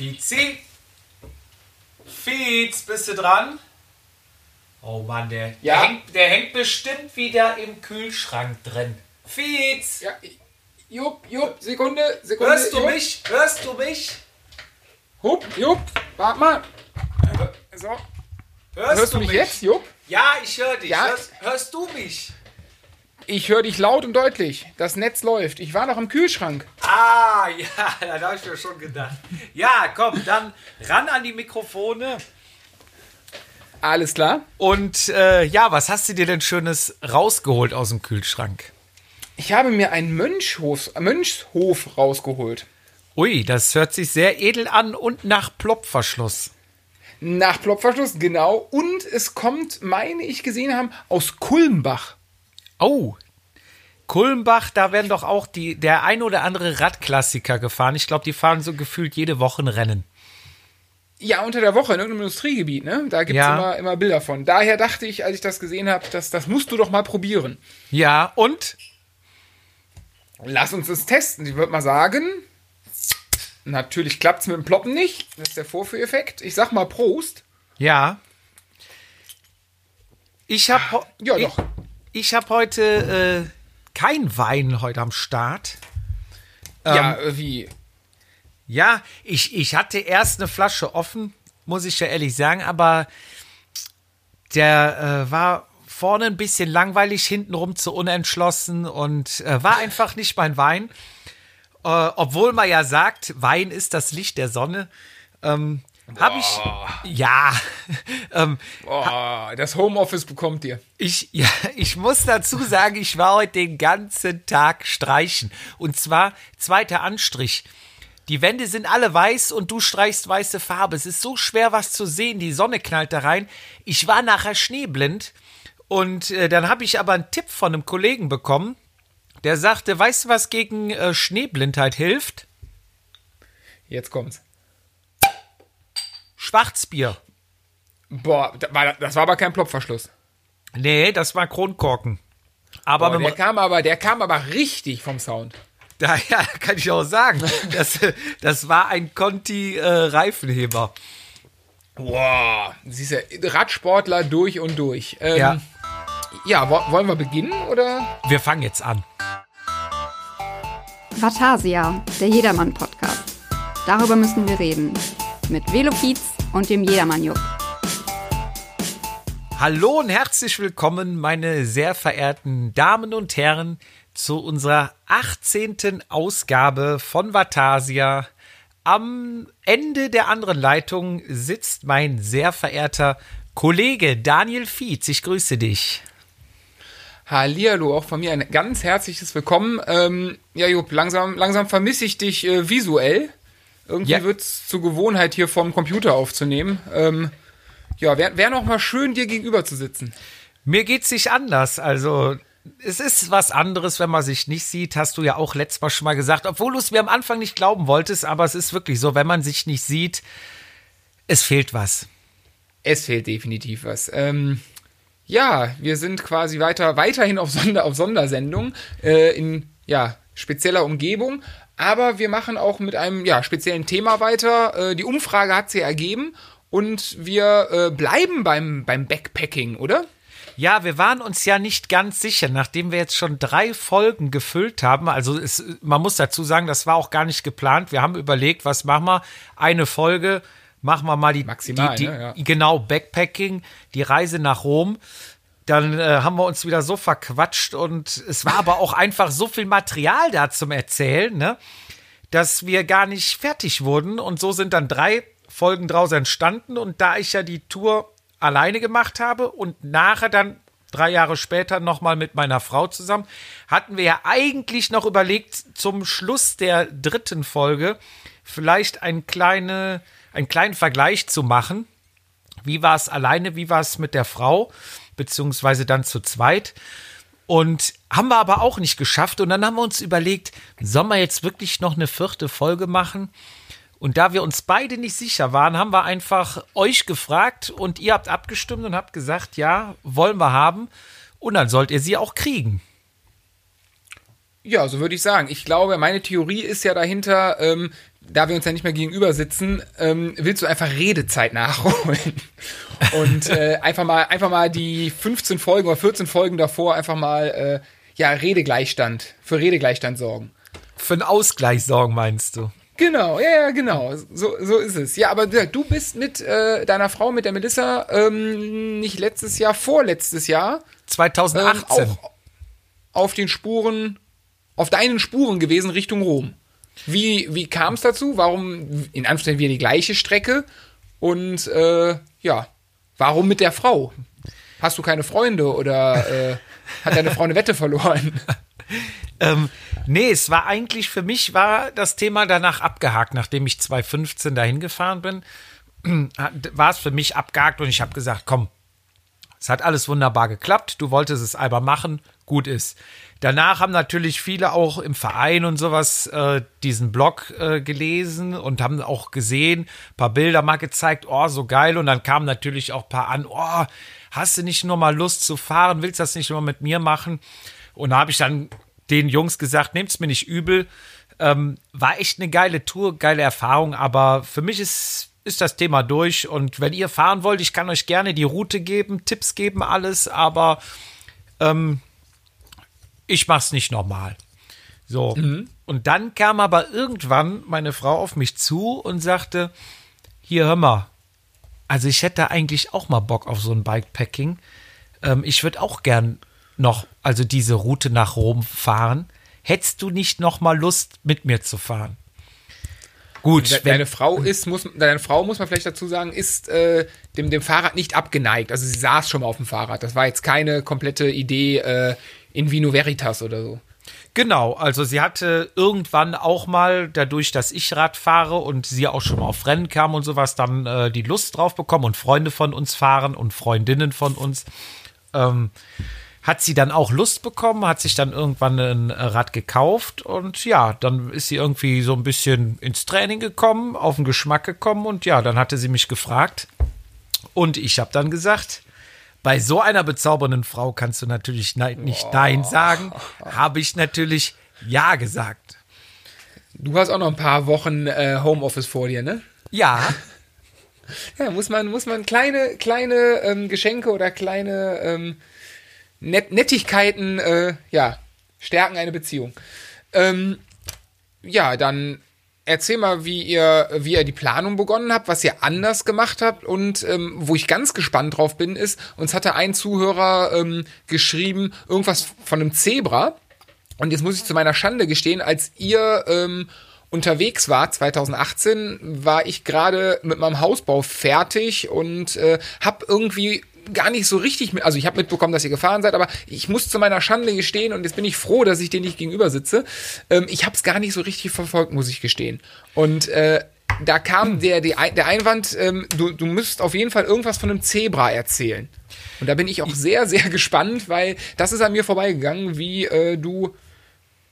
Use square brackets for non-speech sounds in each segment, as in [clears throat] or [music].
Fizi? Fiz, bist du dran? Oh Mann, der, Ja. hängt, der hängt bestimmt wieder im Kühlschrank drin. Fiz! Ja, Jupp, Jupp, Sekunde, Sekunde. Hörst du Jupp, mich? Hörst du mich? Hup, Jupp, warte mal. So, Hörst, hörst du mich jetzt, Jupp? Ja, ich höre dich. Ja. Hörst, hörst du mich? Ich höre dich laut und deutlich. Das Netz läuft. Ich war noch im Kühlschrank. Ah, [laughs] ja, da habe ich mir schon gedacht. Ja, komm, dann ran an die Mikrofone. Alles klar. Und äh, ja, was hast du dir denn Schönes rausgeholt aus dem Kühlschrank? Ich habe mir einen Mönchhof, Mönchshof rausgeholt. Ui, das hört sich sehr edel an und nach Plopverschluss. Nach Plopverschluss, genau. Und es kommt, meine ich gesehen haben, aus Kulmbach. Oh, Kulmbach, da werden doch auch die, der ein oder andere Radklassiker gefahren. Ich glaube, die fahren so gefühlt jede Woche ein Rennen. Ja, unter der Woche in irgendeinem Industriegebiet, ne? Da gibt's Ja. immer, immer Bilder von. Daher dachte ich, als ich das gesehen habe, das, das musst du doch mal probieren. Ja, und? Lass uns das testen. Ich würde mal sagen, natürlich klappt's mit dem Ploppen nicht. Das ist der Vorführeffekt. Ich sag mal Prost. Ja. Ich habe Ja, doch. Ich habe heute äh, kein Wein heute am Start. ja, äh, wie? Ja, ich, ich hatte erst eine Flasche offen, muss ich ja ehrlich sagen, aber der äh, war vorne ein bisschen langweilig, hintenrum zu unentschlossen und äh, war einfach nicht mein Wein. Äh, obwohl man ja sagt, Wein ist das Licht der Sonne. Ähm, habe ich. Ja. [laughs] ähm, Oh, das Homeoffice bekommt dir. ich, ja, ich muss dazu sagen, ich war heute den ganzen Tag streichen. Und zwar zweiter Anstrich. Die Wände sind alle weiß und du streichst weiße Farbe. Es ist so schwer, was zu sehen. Die Sonne knallt da rein. Ich war nachher schneeblind. Und äh, dann habe ich aber einen Tipp von einem Kollegen bekommen. Der sagte, weißt du, was gegen äh, Schneeblindheit hilft? Jetzt kommt's. Schwarzbier. Boah, das war aber kein Plopverschluss. Nee, das war Kronkorken. Aber Boah, der kam aber, der kam aber richtig vom Sound. Daher [laughs] kann ich auch sagen, das, das war ein Conti-Reifenheber. Boah, siehst du, Radsportler durch und durch. Ähm, Ja. Ja, wo, wollen wir beginnen oder? Wir fangen jetzt an. Vatasia, der Jedermann-Podcast. Darüber müssen wir reden. Mit Velopiz und dem Jedermann-Jupp. Hallo und herzlich willkommen, meine sehr verehrten Damen und Herren, zu unserer 18. Ausgabe von Vatasia. Am Ende der anderen Leitung sitzt mein sehr verehrter Kollege Daniel Fietz. Ich grüße dich. Hallihallo, auch von mir ein ganz herzliches Willkommen. Ähm, ja, Jupp, langsam, langsam vermisse ich dich äh, visuell. Irgendwie Ja. wird's zur Gewohnheit, hier vom Computer aufzunehmen. Ähm, ja, wäre wär noch mal schön, dir gegenüber zu sitzen. Mir geht's nicht anders. Also, es ist was anderes, wenn man sich nicht sieht. Hast du ja auch letztes Mal schon mal gesagt, obwohl du es mir am Anfang nicht glauben wolltest, aber es ist wirklich so, wenn man sich nicht sieht, es fehlt was. Es fehlt definitiv was. Ähm, ja, wir sind quasi weiter, weiterhin auf, Sonder, auf Sondersendung äh, in ja, spezieller Umgebung. Aber wir machen auch mit einem ja, speziellen Thema weiter. Äh, die Umfrage hat sie ergeben und wir äh, bleiben beim, beim Backpacking, oder? Ja, wir waren uns ja nicht ganz sicher, nachdem wir jetzt schon drei Folgen gefüllt haben. Also es, man muss dazu sagen, das war auch gar nicht geplant. Wir haben überlegt, was machen wir? Eine Folge, machen wir mal die Maximal, die, die, ne? Ja. genau Backpacking, die Reise nach Rom. Dann äh, haben wir uns wieder so verquatscht und es war aber auch einfach so viel Material da zum Erzählen, ne? dass wir gar nicht fertig wurden. Und so sind dann drei Folgen draus entstanden. Und da ich ja die Tour alleine gemacht habe und nachher dann drei Jahre später nochmal mit meiner Frau zusammen, hatten wir ja eigentlich noch überlegt, zum Schluss der dritten Folge vielleicht ein kleine, einen kleinen Vergleich zu machen. Wie war es alleine, wie war es mit der Frau, beziehungsweise dann zu zweit. Und haben wir aber auch nicht geschafft. Und dann haben wir uns überlegt, sollen wir jetzt wirklich noch eine vierte Folge machen? Und da wir uns beide nicht sicher waren, haben wir einfach euch gefragt und ihr habt abgestimmt und habt gesagt, ja, wollen wir haben. Und dann sollt ihr sie auch kriegen. Ja, so würde ich sagen. Ich glaube, meine Theorie ist ja dahinter, ähm, da wir uns ja nicht mehr gegenüber sitzen, ähm, willst du einfach Redezeit nachholen. [laughs] Und äh, einfach mal, einfach mal die 15 Folgen oder 14 Folgen davor einfach mal äh, ja, Redegleichstand, für Redegleichstand sorgen. Für einen Ausgleich sorgen, meinst du? Genau, ja, ja, genau. So, so ist es. Ja, aber du bist mit äh, deiner Frau, mit der Melissa, ähm, nicht letztes Jahr, vorletztes Jahr. 2018. Ähm, auch auf den Spuren, auf deinen Spuren gewesen Richtung Rom. Wie, wie kam es dazu? Warum, in Anführungszeichen, wieder die gleiche Strecke? Und äh, ja, warum mit der Frau? Hast du keine Freunde oder äh, hat deine Frau eine Wette verloren? [laughs] ähm, nee, es war eigentlich für mich war das Thema danach abgehakt, nachdem ich 2015 dahin gefahren bin, [clears throat] war es für mich abgehakt und ich habe gesagt, komm, es hat alles wunderbar geklappt, du wolltest es aber machen, gut ist. Danach haben natürlich viele auch im Verein und sowas äh, diesen Blog äh, gelesen und haben auch gesehen, paar Bilder mal gezeigt, oh, so geil. Und dann kamen natürlich auch paar an, oh, hast du nicht nur mal Lust zu fahren, willst das nicht nur mit mir machen? Und da habe ich dann den Jungs gesagt, nehmt's mir nicht übel. Ähm, war echt eine geile Tour, geile Erfahrung, aber für mich ist, ist das Thema durch. Und wenn ihr fahren wollt, ich kann euch gerne die Route geben, Tipps geben, alles, aber ähm, ich mach's nicht normal. So. Mhm. Und dann kam aber irgendwann meine Frau auf mich zu und sagte: Hier, hör mal, also ich hätte eigentlich auch mal Bock auf so ein Bikepacking. Ähm, ich würde auch gern noch, also diese Route nach Rom fahren. Hättest du nicht noch mal Lust, mit mir zu fahren? Gut, De deine Frau ist, muss, deine Frau muss man vielleicht dazu sagen, ist äh, dem, dem Fahrrad nicht abgeneigt. Also sie saß schon mal auf dem Fahrrad. Das war jetzt keine komplette Idee, äh, in Vino Veritas oder so. Genau, also sie hatte irgendwann auch mal, dadurch, dass ich Rad fahre und sie auch schon mal auf Rennen kam und sowas, dann äh, die Lust drauf bekommen und Freunde von uns fahren und Freundinnen von uns. Ähm, hat sie dann auch Lust bekommen, hat sich dann irgendwann ein Rad gekauft und ja, dann ist sie irgendwie so ein bisschen ins Training gekommen, auf den Geschmack gekommen und ja, dann hatte sie mich gefragt und ich habe dann gesagt, bei so einer bezaubernden Frau kannst du natürlich nein, nicht oh. Nein sagen. Habe ich natürlich Ja gesagt. Du hast auch noch ein paar Wochen äh, Homeoffice vor dir, ne? Ja. [laughs] Ja, muss man, muss man kleine, kleine ähm, Geschenke oder kleine ähm, Net Nettigkeiten, äh, ja, stärken eine Beziehung. Ähm, ja, dann erzähl mal, wie ihr, wie ihr die Planung begonnen habt, was ihr anders gemacht habt und ähm, wo ich ganz gespannt drauf bin, ist, uns hatte ein Zuhörer ähm, geschrieben, irgendwas von einem Zebra. Und jetzt muss ich zu meiner Schande gestehen, als ihr ähm, unterwegs war, 2018, war ich gerade mit meinem Hausbau fertig und äh, habe irgendwie gar nicht so richtig mit, also ich habe mitbekommen, dass ihr gefahren seid, aber ich muss zu meiner Schande gestehen und jetzt bin ich froh, dass ich dir nicht gegenüber sitze. Ähm, ich habe es gar nicht so richtig verfolgt, muss ich gestehen. Und äh, da kam der, der, Einwand, ähm, du, du müsst auf jeden Fall irgendwas von einem Zebra erzählen. Und da bin ich auch sehr, sehr [laughs] gespannt, weil das ist an mir vorbeigegangen, wie äh, du,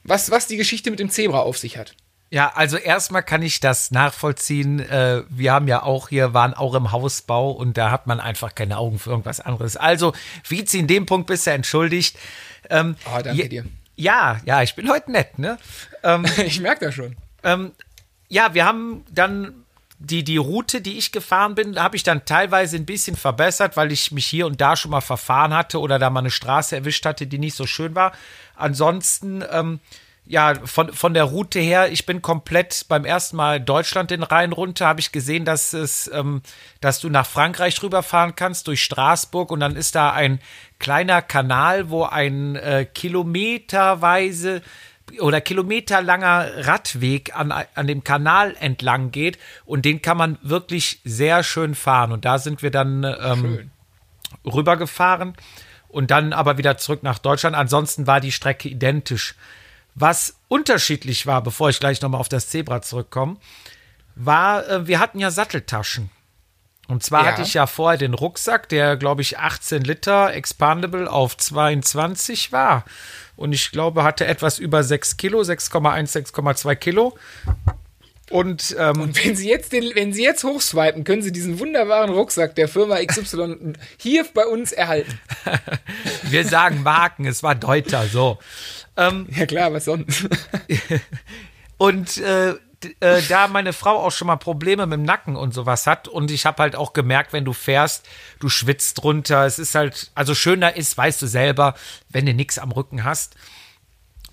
was, was die Geschichte mit dem Zebra auf sich hat. Ja, also erstmal kann ich das nachvollziehen. Äh, wir haben ja auch hier, waren auch im Hausbau und da hat man einfach keine Augen für irgendwas anderes. Also, Vizi, in dem Punkt bist du entschuldigt. Ähm, oh, danke ja, dir. Ja, ja, ich bin heute nett, ne? Ähm, [laughs] ich merke das schon. Ähm, ja, wir haben dann die, die Route, die ich gefahren bin, habe ich dann teilweise ein bisschen verbessert, weil ich mich hier und da schon mal verfahren hatte oder da mal eine Straße erwischt hatte, die nicht so schön war. Ansonsten, ähm, ja, von, von der Route her, ich bin komplett beim ersten Mal Deutschland den Rhein runter, habe ich gesehen, dass es, ähm, dass du nach Frankreich rüberfahren kannst durch Straßburg und dann ist da ein kleiner Kanal, wo ein äh, kilometerweise oder kilometerlanger Radweg an, an dem Kanal entlang geht und den kann man wirklich sehr schön fahren und da sind wir dann ähm, rübergefahren und dann aber wieder zurück nach Deutschland. Ansonsten war die Strecke identisch. Was unterschiedlich war, bevor ich gleich nochmal auf das Zebra zurückkomme, war, äh, wir hatten ja Satteltaschen. Und zwar ja. hatte ich ja vorher den Rucksack, der, glaube ich, 18 Liter expandable auf 22 war. Und ich glaube, hatte etwas über 6 Kilo, 6,1, 6,2 Kilo. Und, ähm, und wenn Sie jetzt den, wenn Sie jetzt hochswipen, können Sie diesen wunderbaren Rucksack der Firma XY hier bei uns erhalten. [laughs] Wir sagen Marken, es war Deuter, so. Ähm, ja klar, was sonst? [laughs] und äh, äh, da meine Frau auch schon mal Probleme mit dem Nacken und sowas hat und ich habe halt auch gemerkt, wenn du fährst, du schwitzt drunter. Es ist halt, also schöner ist, weißt du selber, wenn du nichts am Rücken hast.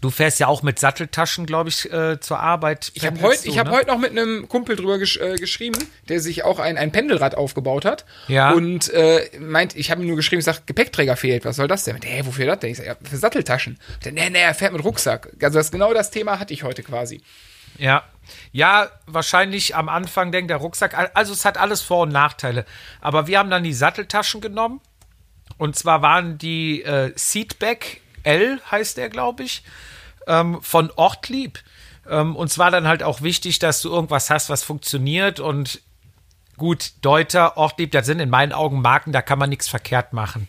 Du fährst ja auch mit Satteltaschen, glaube ich, äh, zur Arbeit. Ich habe heute du, hab ne? heut noch mit einem Kumpel drüber gesch äh, geschrieben, der sich auch ein, ein Pendelrad aufgebaut hat. Ja. Und äh, meint, ich habe ihm nur geschrieben, ich sag, Gepäckträger fehlt. Was soll das denn? Hä, wofür das denn? Ich sag, ja, für Satteltaschen. Der, nee, nee, er fährt mit Rucksack. Also das genau das Thema hatte ich heute quasi. Ja. Ja, wahrscheinlich am Anfang denkt der Rucksack, also es hat alles Vor- und Nachteile. Aber wir haben dann die Satteltaschen genommen. Und zwar waren die äh, Seatback L, heißt der, glaube ich, ähm, von Ortlieb. Ähm, und zwar dann halt auch wichtig, dass du irgendwas hast, was funktioniert. Und gut, Deuter, Ortlieb, das sind in meinen Augen Marken, da kann man nichts verkehrt machen.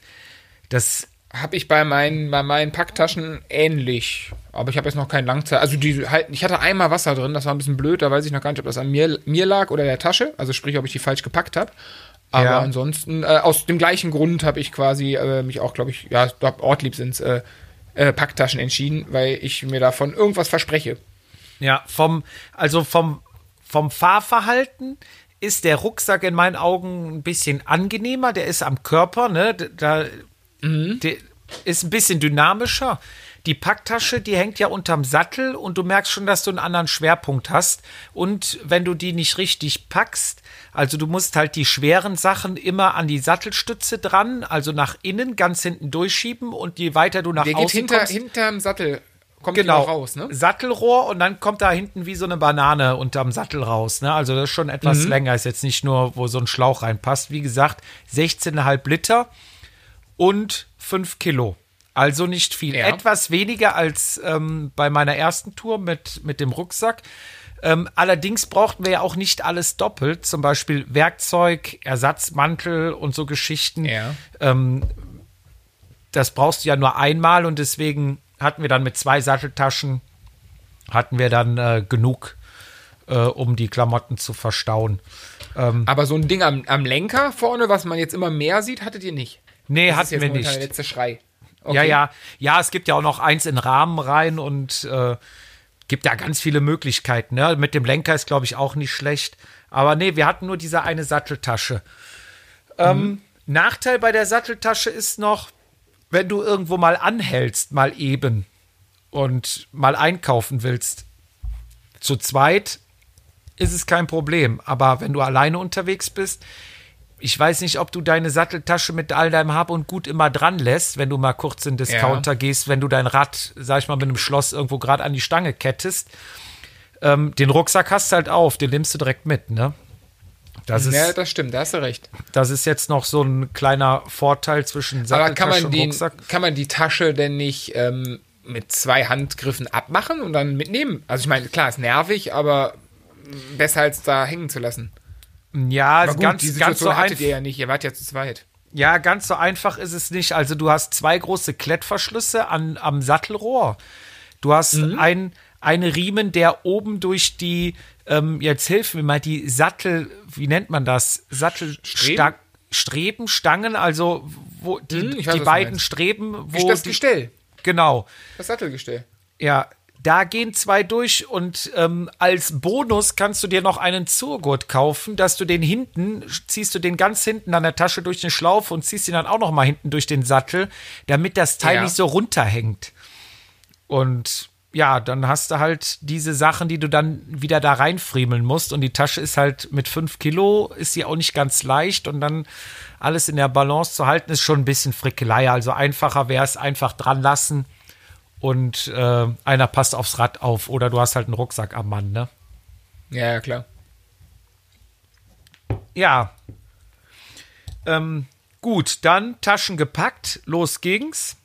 Das Habe ich bei meinen, bei meinen Packtaschen ähnlich. Aber ich habe jetzt noch keinen Langzeit. Also die halten, ich hatte einmal Wasser drin, das war ein bisschen blöd, da weiß ich noch gar nicht, ob das an mir, mir lag oder der Tasche. Also sprich, ob ich die falsch gepackt habe. Aber Ja. ansonsten, äh, aus dem gleichen Grund habe ich quasi äh, mich auch, glaube ich, ja, Ortlieb sind äh, äh, Packtaschen entschieden, weil ich mir davon irgendwas verspreche. Ja, vom, also vom, vom Fahrverhalten ist der Rucksack in meinen Augen ein bisschen angenehmer. Der ist am Körper, ne? Da, der ist ein bisschen dynamischer. Die Packtasche, die hängt ja unterm Sattel und du merkst schon, dass du einen anderen Schwerpunkt hast. Und wenn du die nicht richtig packst, also du musst halt die schweren Sachen immer an die Sattelstütze dran, also nach innen ganz hinten durchschieben und je weiter du nach Der geht außen hinter, kommst, hinterm Sattel, kommt genau genau. raus, ne? Sattelrohr und dann kommt da hinten wie so eine Banane unterm Sattel raus. Ne? Also das ist schon etwas Mhm. länger, ist jetzt nicht nur, wo so ein Schlauch reinpasst. Wie gesagt, 16,5 Liter und 5 Kilo. Also nicht viel. Ja. Etwas weniger als ähm, bei meiner ersten Tour mit, mit dem Rucksack. Ähm, allerdings brauchten wir ja auch nicht alles doppelt. Zum Beispiel Werkzeug, Ersatzmantel und so Geschichten Ja. das brauchst du ja nur einmal und deswegen hatten wir dann mit zwei Satteltaschen hatten wir dann äh, genug, äh, um die Klamotten zu verstauen. Aber so ein Ding am, am Lenker vorne, was man jetzt immer mehr sieht, hattet ihr nicht. Nee, Das hatten wir momentan Der nicht. letzte Schrei. Ja, Okay. ja, ja, es gibt ja auch noch eins in Rahmen rein und äh, gibt ja ganz viele Möglichkeiten. Ne? Mit dem Lenker ist, glaube ich, auch nicht schlecht. Aber nee, wir hatten nur diese eine Satteltasche. Ähm, Nachteil bei der Satteltasche ist noch, wenn du irgendwo mal anhältst, mal eben und mal einkaufen willst, zu zweit ist es kein Problem. Aber wenn du alleine unterwegs bist, ich weiß nicht, ob du deine Satteltasche mit all deinem Hab und Gut immer dran lässt, wenn du mal kurz in den Discounter gehst, wenn du dein Rad, sag ich mal, mit einem Schloss irgendwo gerade an die Stange kettest. Ähm, den Rucksack hast du halt auf, den nimmst du direkt mit, ne? Das ist, Ja, das stimmt, da hast du recht. das ist jetzt noch so ein kleiner Vorteil zwischen Satteltasche Aber und den, Rucksack. kann man die Tasche denn nicht ähm, mit zwei Handgriffen abmachen und dann mitnehmen? Also ich meine, klar, ist nervig, aber besser als da hängen zu lassen. Ja, Aber gut, ganz, die ganz so hattet einfach. ihr ja nicht, ihr wart ja zu zweit. Ja, ganz so einfach ist es nicht. Also du hast zwei große Klettverschlüsse an, am Sattelrohr. Du hast Mhm. ein, einen Riemen, der oben durch die, ähm, jetzt hilf mir mal, die Sattel, wie nennt man das? Sattelstreben? Streben? Stangen, also wo die, Hm, die beiden. Streben, wo das die, Gestell, genau. das Sattelgestell. Ja, da gehen zwei durch und ähm, als Bonus kannst du dir noch einen Zurgurt kaufen, dass du den hinten, ziehst du den ganz hinten an der Tasche durch den Schlaufe und ziehst ihn dann auch noch mal hinten durch den Sattel, damit das Teil Ja. nicht so runterhängt. Und ja, dann hast du halt diese Sachen, die du dann wieder da reinfriemeln musst. Und die Tasche ist halt mit fünf Kilo, ist sie auch nicht ganz leicht. Und dann alles in der Balance zu halten, ist schon ein bisschen Frickelei. Also einfacher wäre es einfach dran lassen und äh, einer passt aufs Rad auf. Oder du hast halt einen Rucksack am Mann, ne? Ja, ja, klar. Ja. Ähm, gut, dann Taschen gepackt, los ging's.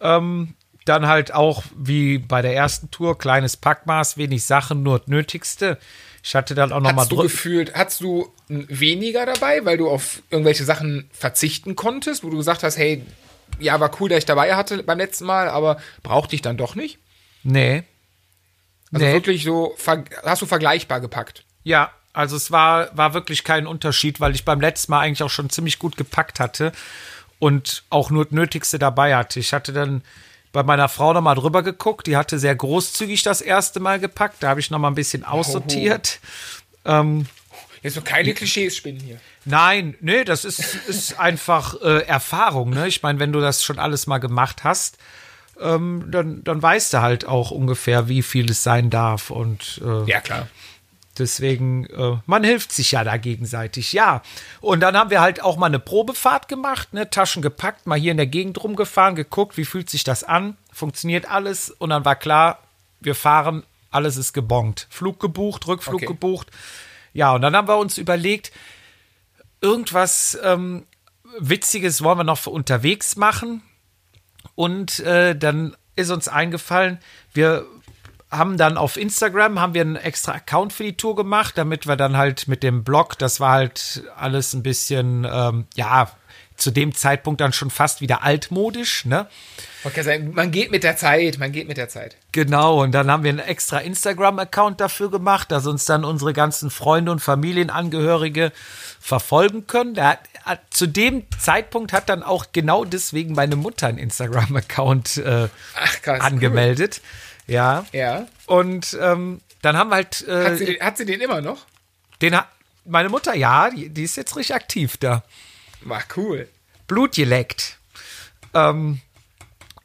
Ähm, dann halt auch wie bei der ersten Tour, kleines Packmaß, wenig Sachen, nur das Nötigste. Ich hatte dann auch noch mal Hast du drü- gefühlt, hast du weniger dabei, weil du auf irgendwelche Sachen verzichten konntest, wo du gesagt hast, hey, ja, war cool, dass ich dabei hatte beim letzten Mal, aber brauchte ich dann doch nicht? Nee. Also Nee. wirklich so, hast du vergleichbar gepackt? Ja, also es war, war wirklich kein Unterschied, weil ich beim letzten Mal eigentlich auch schon ziemlich gut gepackt hatte und auch nur das Nötigste dabei hatte. Ich hatte dann bei meiner Frau nochmal drüber geguckt. Die hatte sehr großzügig das erste Mal gepackt. Da habe ich nochmal ein bisschen aussortiert. Ähm, Jetzt noch keine Klischees spinnen hier. Nein, nee, das ist, ist einfach äh, Erfahrung. Ne? Ich meine, wenn du das schon alles mal gemacht hast, ähm, dann, dann weißt du halt auch ungefähr, wie viel es sein darf. Und äh, Ja, klar. deswegen, äh, man hilft sich ja da gegenseitig. Ja, und dann haben wir halt auch mal eine Probefahrt gemacht, ne? Taschen gepackt, mal hier in der Gegend rumgefahren, geguckt, wie fühlt sich das an, funktioniert alles. Und dann war klar, wir fahren, alles ist gebongt. Flug gebucht, Rückflug Okay. gebucht. Ja, und dann haben wir uns überlegt, irgendwas ähm, Witziges wollen wir noch für unterwegs machen. Und äh, dann ist uns eingefallen, wir haben dann auf Instagram haben wir einen extra Account für die Tour gemacht, damit wir dann halt mit dem Blog, das war halt alles ein bisschen, ähm, ja, zu dem Zeitpunkt dann schon fast wieder altmodisch, ne? Okay, man geht mit der Zeit, man geht mit der Zeit. Genau, und dann haben wir einen extra Instagram-Account dafür gemacht, dass uns dann unsere ganzen Freunde und Familienangehörige verfolgen können. Da hat, hat, zu dem Zeitpunkt hat dann auch genau deswegen meine Mutter einen Instagram-Account äh, angemeldet. Ja. Cool. Ja. Und ähm, dann haben wir halt äh, Hat sie, den, hat sie den immer noch? den ha- meine Mutter, ja, die, die ist jetzt richtig aktiv da. War cool. Blut geleckt. Ähm,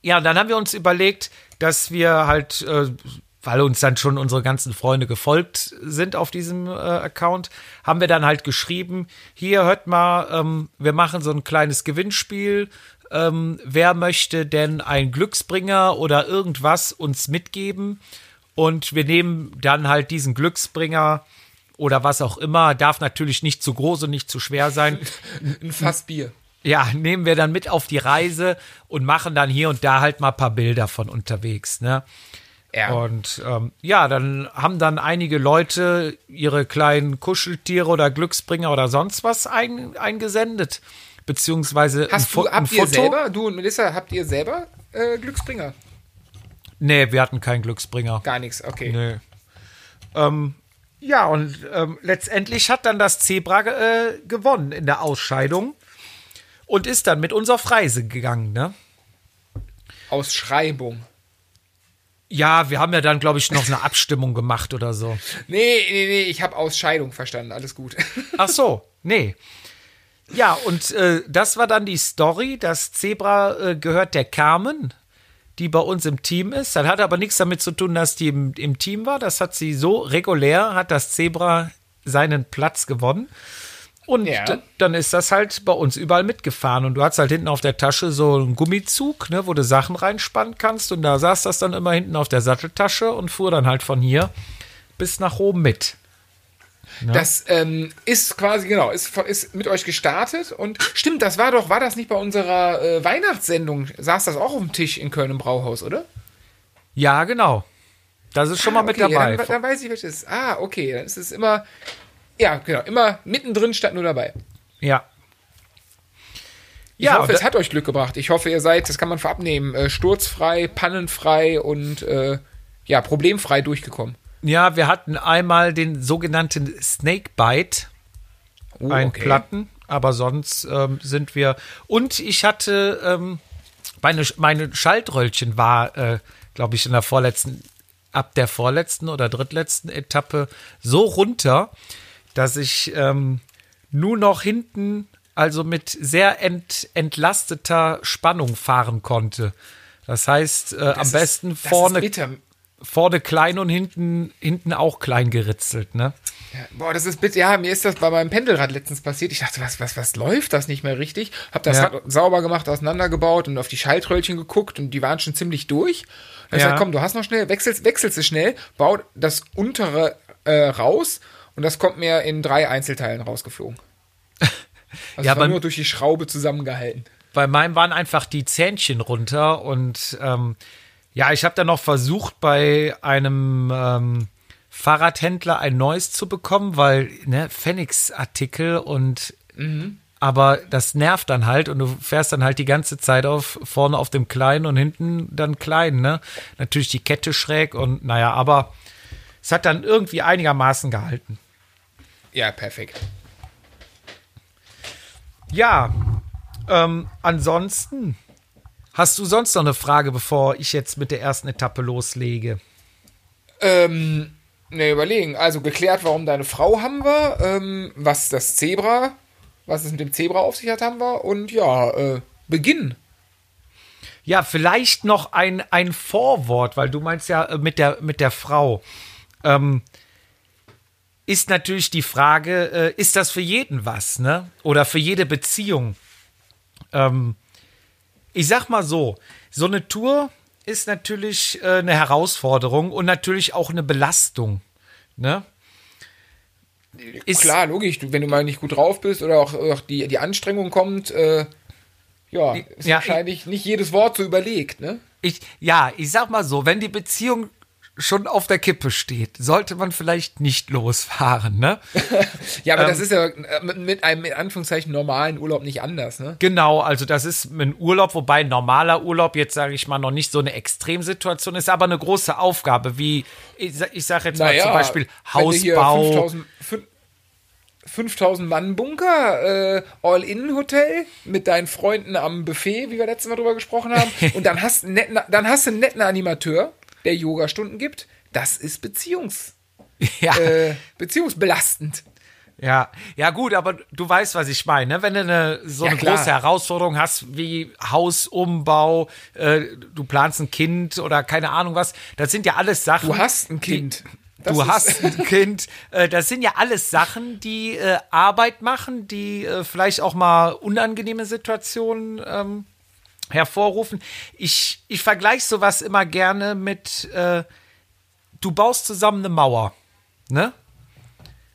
ja, und dann haben wir uns überlegt, dass wir halt, äh, weil uns dann schon unsere ganzen Freunde gefolgt sind auf diesem äh, Account, haben wir dann halt geschrieben, hier hört mal, ähm, wir machen so ein kleines Gewinnspiel. Ähm, wer möchte denn ein Glücksbringer oder irgendwas uns mitgeben? Und wir nehmen dann halt diesen Glücksbringer oder was auch immer, darf natürlich nicht zu groß und nicht zu schwer sein. [laughs] Ein Fass Bier. Ja, nehmen wir dann mit auf die Reise und machen dann hier und da halt mal ein paar Bilder von unterwegs, ne? Ja. Und ähm, ja, dann haben dann einige Leute ihre kleinen Kuscheltiere oder Glücksbringer oder sonst was ein, eingesendet. Beziehungsweise Hast du, habt ihr selber, du und Melissa, habt ihr selber äh, Glücksbringer? Nee, wir hatten keinen Glücksbringer. Gar nichts, okay. Nee. Ähm, ja, und ähm, letztendlich hat dann das Zebra äh, gewonnen in der Ausscheidung und ist dann mit uns auf Reise gegangen, ne? Ausschreibung. Ja, wir haben ja dann, glaube ich, noch eine Abstimmung gemacht oder so. Nee, nee, nee, ich habe Ausscheidung verstanden. Alles gut. [laughs] Ach so, nee. Ja, und äh, das war dann die Story. Das Zebra äh, gehört der Carmen, die bei uns im Team ist. Das hat aber nichts damit zu tun, dass die im, im Team war. Das hat sie so regulär, hat das Zebra seinen Platz gewonnen. Und Ja. dann ist das halt bei uns überall mitgefahren. Und du hast halt hinten auf der Tasche so einen Gummizug, ne, wo du Sachen reinspannen kannst. Und da saß das dann immer hinten auf der Satteltasche und fuhr dann halt von hier bis nach oben mit. Das ähm, ist quasi, genau, ist, ist mit euch gestartet und stimmt, das war doch, war das nicht bei unserer äh, Weihnachtssendung? Saß das auch auf dem Tisch in Köln im Brauhaus, oder? Ja, genau. Das ist schon mal mit okay, dabei. Ja, dann, dann weiß ich, was das ist. Ah, okay, dann ist es immer, ja, genau, immer mittendrin statt nur dabei. Ja. Ich Ja, hoffe, es hat euch Glück gebracht. Ich hoffe, ihr seid, das kann man vorab nehmen, äh, sturzfrei, pannenfrei und äh, ja, problemfrei durchgekommen. Ja, wir hatten einmal den sogenannten Snakebite, Oh, ein okay. Platten, aber sonst ähm, sind wir. Und ich hatte ähm, meine, meine Schaltröllchen war, äh, glaube ich, in der vorletzten, ab der vorletzten oder drittletzten Etappe so runter, dass ich ähm, nur noch hinten, also mit sehr ent, entlasteter Spannung fahren konnte. Das heißt, äh, am Das ist- besten vorne. Vorne klein und hinten, hinten auch klein geritzelt, ne? Ja, boah, das ist bitte, ja, mir ist das bei meinem Pendelrad letztens passiert. Ich dachte, was, was, was läuft das nicht mehr richtig? Hab das Ja. Rad sauber gemacht, auseinandergebaut und auf die Schaltröllchen geguckt und die waren schon ziemlich durch. Dann hab ich Ja. gesagt, komm, du hast noch schnell, wechselst, wechselst es schnell, bau das untere äh, raus und das kommt mir in drei Einzelteilen rausgeflogen. [laughs] Also Ja, war nur durch die Schraube zusammengehalten. Bei meinem waren einfach die Zähnchen runter und ähm, ja, ich habe dann noch versucht, bei einem ähm, Fahrradhändler ein neues zu bekommen, weil, ne, Phoenix-Artikel und aber das nervt dann halt und du fährst dann halt die ganze Zeit auf vorne auf dem kleinen und hinten dann klein, ne? Natürlich die Kette schräg und naja, aber es hat dann irgendwie einigermaßen gehalten. Ja, perfekt. Ja, ähm, ansonsten Hast du sonst noch eine Frage, bevor ich jetzt mit der ersten Etappe loslege? Ähm, ne, überlegen. Also geklärt, warum deine Frau haben wir, ähm, was das Zebra, was es mit dem Zebra auf sich hat, haben wir und ja, äh, Beginn. Ja, vielleicht noch ein, ein Vorwort, weil du meinst ja äh, mit der, mit der Frau. Ähm, ist natürlich die Frage, äh, ist das für jeden was, ne? Oder für jede Beziehung? Ähm, ich sag mal so, so eine Tour ist natürlich äh, eine Herausforderung und natürlich auch eine Belastung, ne? Ist Klar, logisch, du, wenn du mal nicht gut drauf bist oder auch, auch die, die Anstrengung kommt, äh, ja, ist Ja, wahrscheinlich nicht jedes Wort so überlegt, ne? Ich, ja, ich sag mal so, wenn die Beziehung schon auf der Kippe steht, sollte man vielleicht nicht losfahren, ne? [laughs] Ja, aber Ähm, das ist ja äh, mit, einem in Anführungszeichen normalen Urlaub nicht anders, ne? Genau, also das ist ein Urlaub, wobei normaler Urlaub jetzt, sage ich mal, noch nicht so eine Extremsituation ist, aber eine große Aufgabe, wie, ich, ich sage jetzt mal zum Beispiel Hausbau. 5000 fün- 5000 Mann Bunker, äh, All-In-Hotel mit deinen Freunden am Buffet, wie wir letztes Mal drüber gesprochen haben. [laughs] Und dann hast, netten, dann hast du einen netten Animateur, der Yoga-Stunden gibt. Das ist Beziehungs, [laughs] ja, äh, beziehungsbelastend. ja, ja, gut, aber du weißt, was ich meine. ne? Wenn du eine, so Ja, eine klar. große Herausforderung hast wie Hausumbau, äh, du planst ein Kind oder keine Ahnung was, das sind ja alles Sachen. Du hast ein Kind. Das du hast [laughs] ein Kind. Äh, das sind ja alles Sachen, die äh, Arbeit machen, die äh, vielleicht auch mal unangenehme Situationen ähm, hervorrufen. Ich, ich vergleiche sowas immer gerne mit, äh, du baust zusammen eine Mauer. Ne?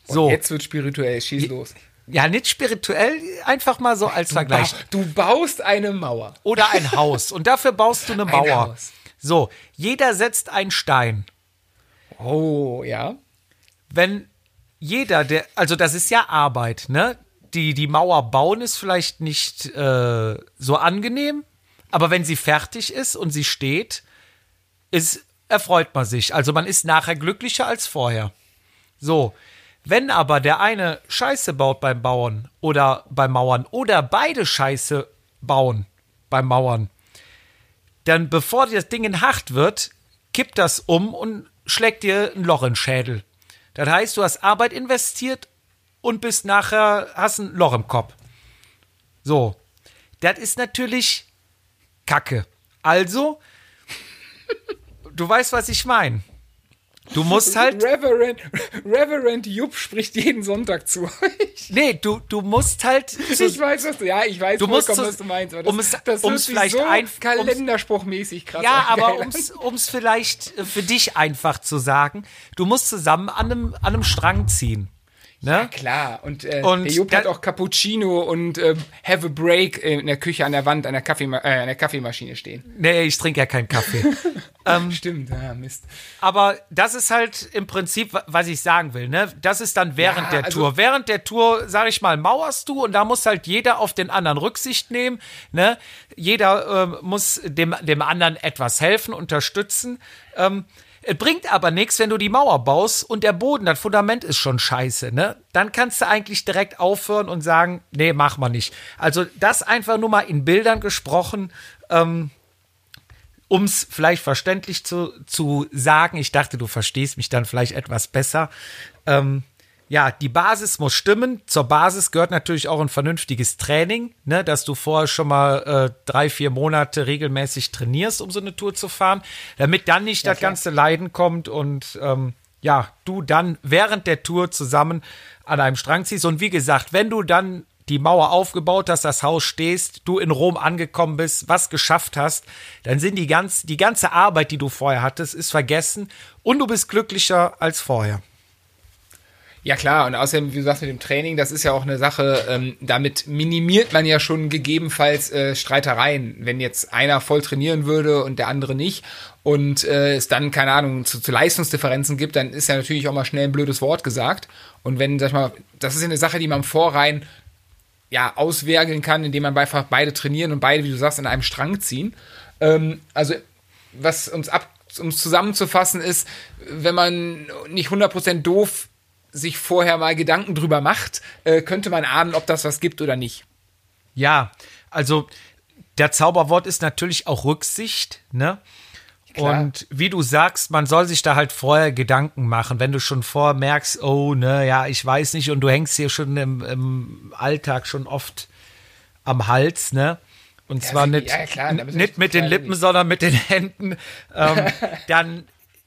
So. Jetzt wird spirituell, schieß los. Ja, nicht spirituell, einfach mal so als Vergleich. Du baust eine Mauer. Oder ein Haus. Und dafür baust du eine [laughs] Mauer. Haus. So, jeder setzt einen Stein. Oh, ja. wenn jeder, der, also das ist ja Arbeit, ne? Die, die Mauer bauen ist vielleicht nicht äh, so angenehm, aber wenn sie fertig ist und sie steht, ist, erfreut man sich. Also man ist nachher glücklicher als vorher. So. Wenn aber der eine Scheiße baut beim Bauen oder beim Mauern oder beide Scheiße bauen beim Mauern, dann bevor das Ding in hart wird, kippt das um und schlägt dir ein Loch in den Schädel. Das heißt, du hast Arbeit investiert und bist nachher, hast ein Loch im Kopf. So. Das ist natürlich Kacke. Also, du weißt, was ich meine. Du musst halt. Reverend, Reverend Jupp spricht jeden Sonntag zu euch. Nee, du, du musst halt. zu- Ich weiß, was du, ja, ich weiß Du musst so- was du meinst. Aber das, um es- das um es sich vielleicht so ein- ums- kalenderspruchmäßig krass Ja, aber ums, ums vielleicht äh, für dich einfach zu sagen, du musst zusammen an einem, an einem Strang ziehen. Ne? Klar, und, äh, Und der da- hat auch Cappuccino und ähm, Have a Break in der Küche an der Wand an der, Kaffeema äh, an der Kaffeemaschine stehen. Nee, ich trinke ja keinen Kaffee. [laughs] Stimmt, ja, Mist. Aber das ist halt im Prinzip, wa- was ich sagen will. Ne? Das ist dann während Ja, der also- Tour. Während der Tour, sag ich mal, mauerst du und da muss halt jeder auf den anderen Rücksicht nehmen. Ne? Jeder ähm, muss dem, dem anderen etwas helfen, unterstützen. Ähm, es bringt aber nichts, wenn du die Mauer baust und der Boden, das Fundament ist schon scheiße. Ne? Dann kannst du eigentlich direkt aufhören und sagen, nee, mach mal nicht. Also das einfach nur mal in Bildern gesprochen. Ähm, um es vielleicht verständlich zu, zu sagen, ich dachte, du verstehst mich dann vielleicht etwas besser. Ähm, ja, die Basis muss stimmen. Zur Basis gehört natürlich auch ein vernünftiges Training, ne, dass du vorher schon mal äh, drei, vier Monate regelmäßig trainierst, um so eine Tour zu fahren, damit dann nicht das klar. ganze Leiden kommt und ähm, ja, du dann während der Tour zusammen an einem Strang ziehst. Und wie gesagt, wenn du dann die Mauer aufgebaut hast, das Haus stehst, du in Rom angekommen bist, was geschafft hast, dann sind die ganz, die ganze Arbeit, die du vorher hattest, ist vergessen und du bist glücklicher als vorher. Ja klar, und außerdem, wie du sagst, mit dem Training, das ist ja auch eine Sache, ähm, damit minimiert man ja schon gegebenenfalls äh, Streitereien. Wenn jetzt einer voll trainieren würde und der andere nicht und äh, es dann, keine Ahnung, zu, zu Leistungsdifferenzen gibt, dann ist ja natürlich auch mal schnell ein blödes Wort gesagt. Und wenn, sag ich mal, das ist ja eine Sache, die man im Vorrein ja, auswergeln kann, indem man einfach beide trainieren und beide, wie du sagst, in einem Strang ziehen. Ähm, also, was uns ab, um es zusammenzufassen, ist, wenn man nicht 100% doof sich vorher mal Gedanken drüber macht, äh, könnte man ahnen, ob das was gibt oder nicht. Ja, also der Zauberwort ist natürlich auch Rücksicht, ne? Klar. Und wie du sagst, man soll sich da halt vorher Gedanken machen, wenn du schon vorher merkst, oh, ne, ja, ich weiß nicht, und du hängst hier schon im, im Alltag schon oft am Hals, ne? Und zwar wie- nicht, ja, klar, nicht mit den Lippen, sondern mit den Händen. Ähm, [laughs] dann,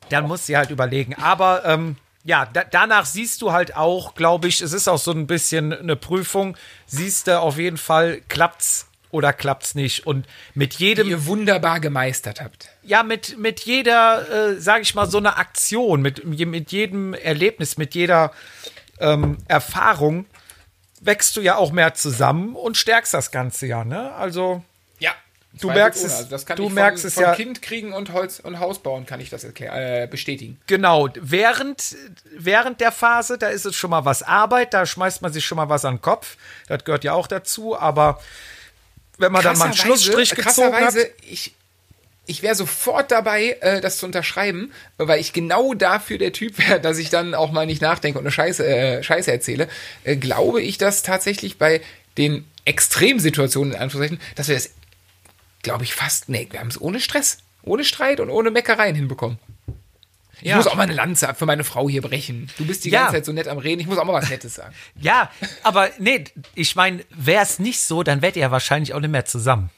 dann musst du halt überlegen. Aber ähm, ja, da, danach siehst du halt auch, glaube ich, es ist auch so ein bisschen eine Prüfung, siehst du auf jeden Fall, klappt's oder klappt's nicht. Und mit die jedem ihr wunderbar gemeistert habt. ja, mit, mit jeder, äh, sage ich mal, so einer Aktion, mit, mit jedem Erlebnis, mit jeder ähm, Erfahrung wächst du ja auch mehr zusammen und stärkst das Ganze ja, ne? Also. Du merkst es- Also das kann du ich von, merkst es von ja- Kind kriegen und Holz und Haus bauen, kann ich das erklär, äh, bestätigen. genau, während, während der Phase, da ist es schon mal was Arbeit, da schmeißt man sich schon mal was an den Kopf, das gehört ja auch dazu, aber wenn man dann mal einen Schlussstrich gezogen hat, ich, ich wäre sofort dabei, äh, das zu unterschreiben, weil ich genau dafür der Typ wäre, dass ich dann auch mal nicht nachdenke und eine Scheiße, äh, Scheiße erzähle, äh, glaube ich, dass tatsächlich bei den Extremsituationen, in Anführungszeichen, dass wir das, glaube ich, fast, nee, wir haben es ohne Stress, ohne Streit und ohne Meckereien hinbekommen. Ich Ja. muss auch mal eine Lanze für meine Frau hier brechen. Du bist die Ja. ganze Zeit so nett am Reden. Ich muss auch mal was Nettes sagen. [laughs] ja, aber nee, ich meine, wäre es nicht so, dann wärt ihr ja wahrscheinlich auch nicht mehr zusammen.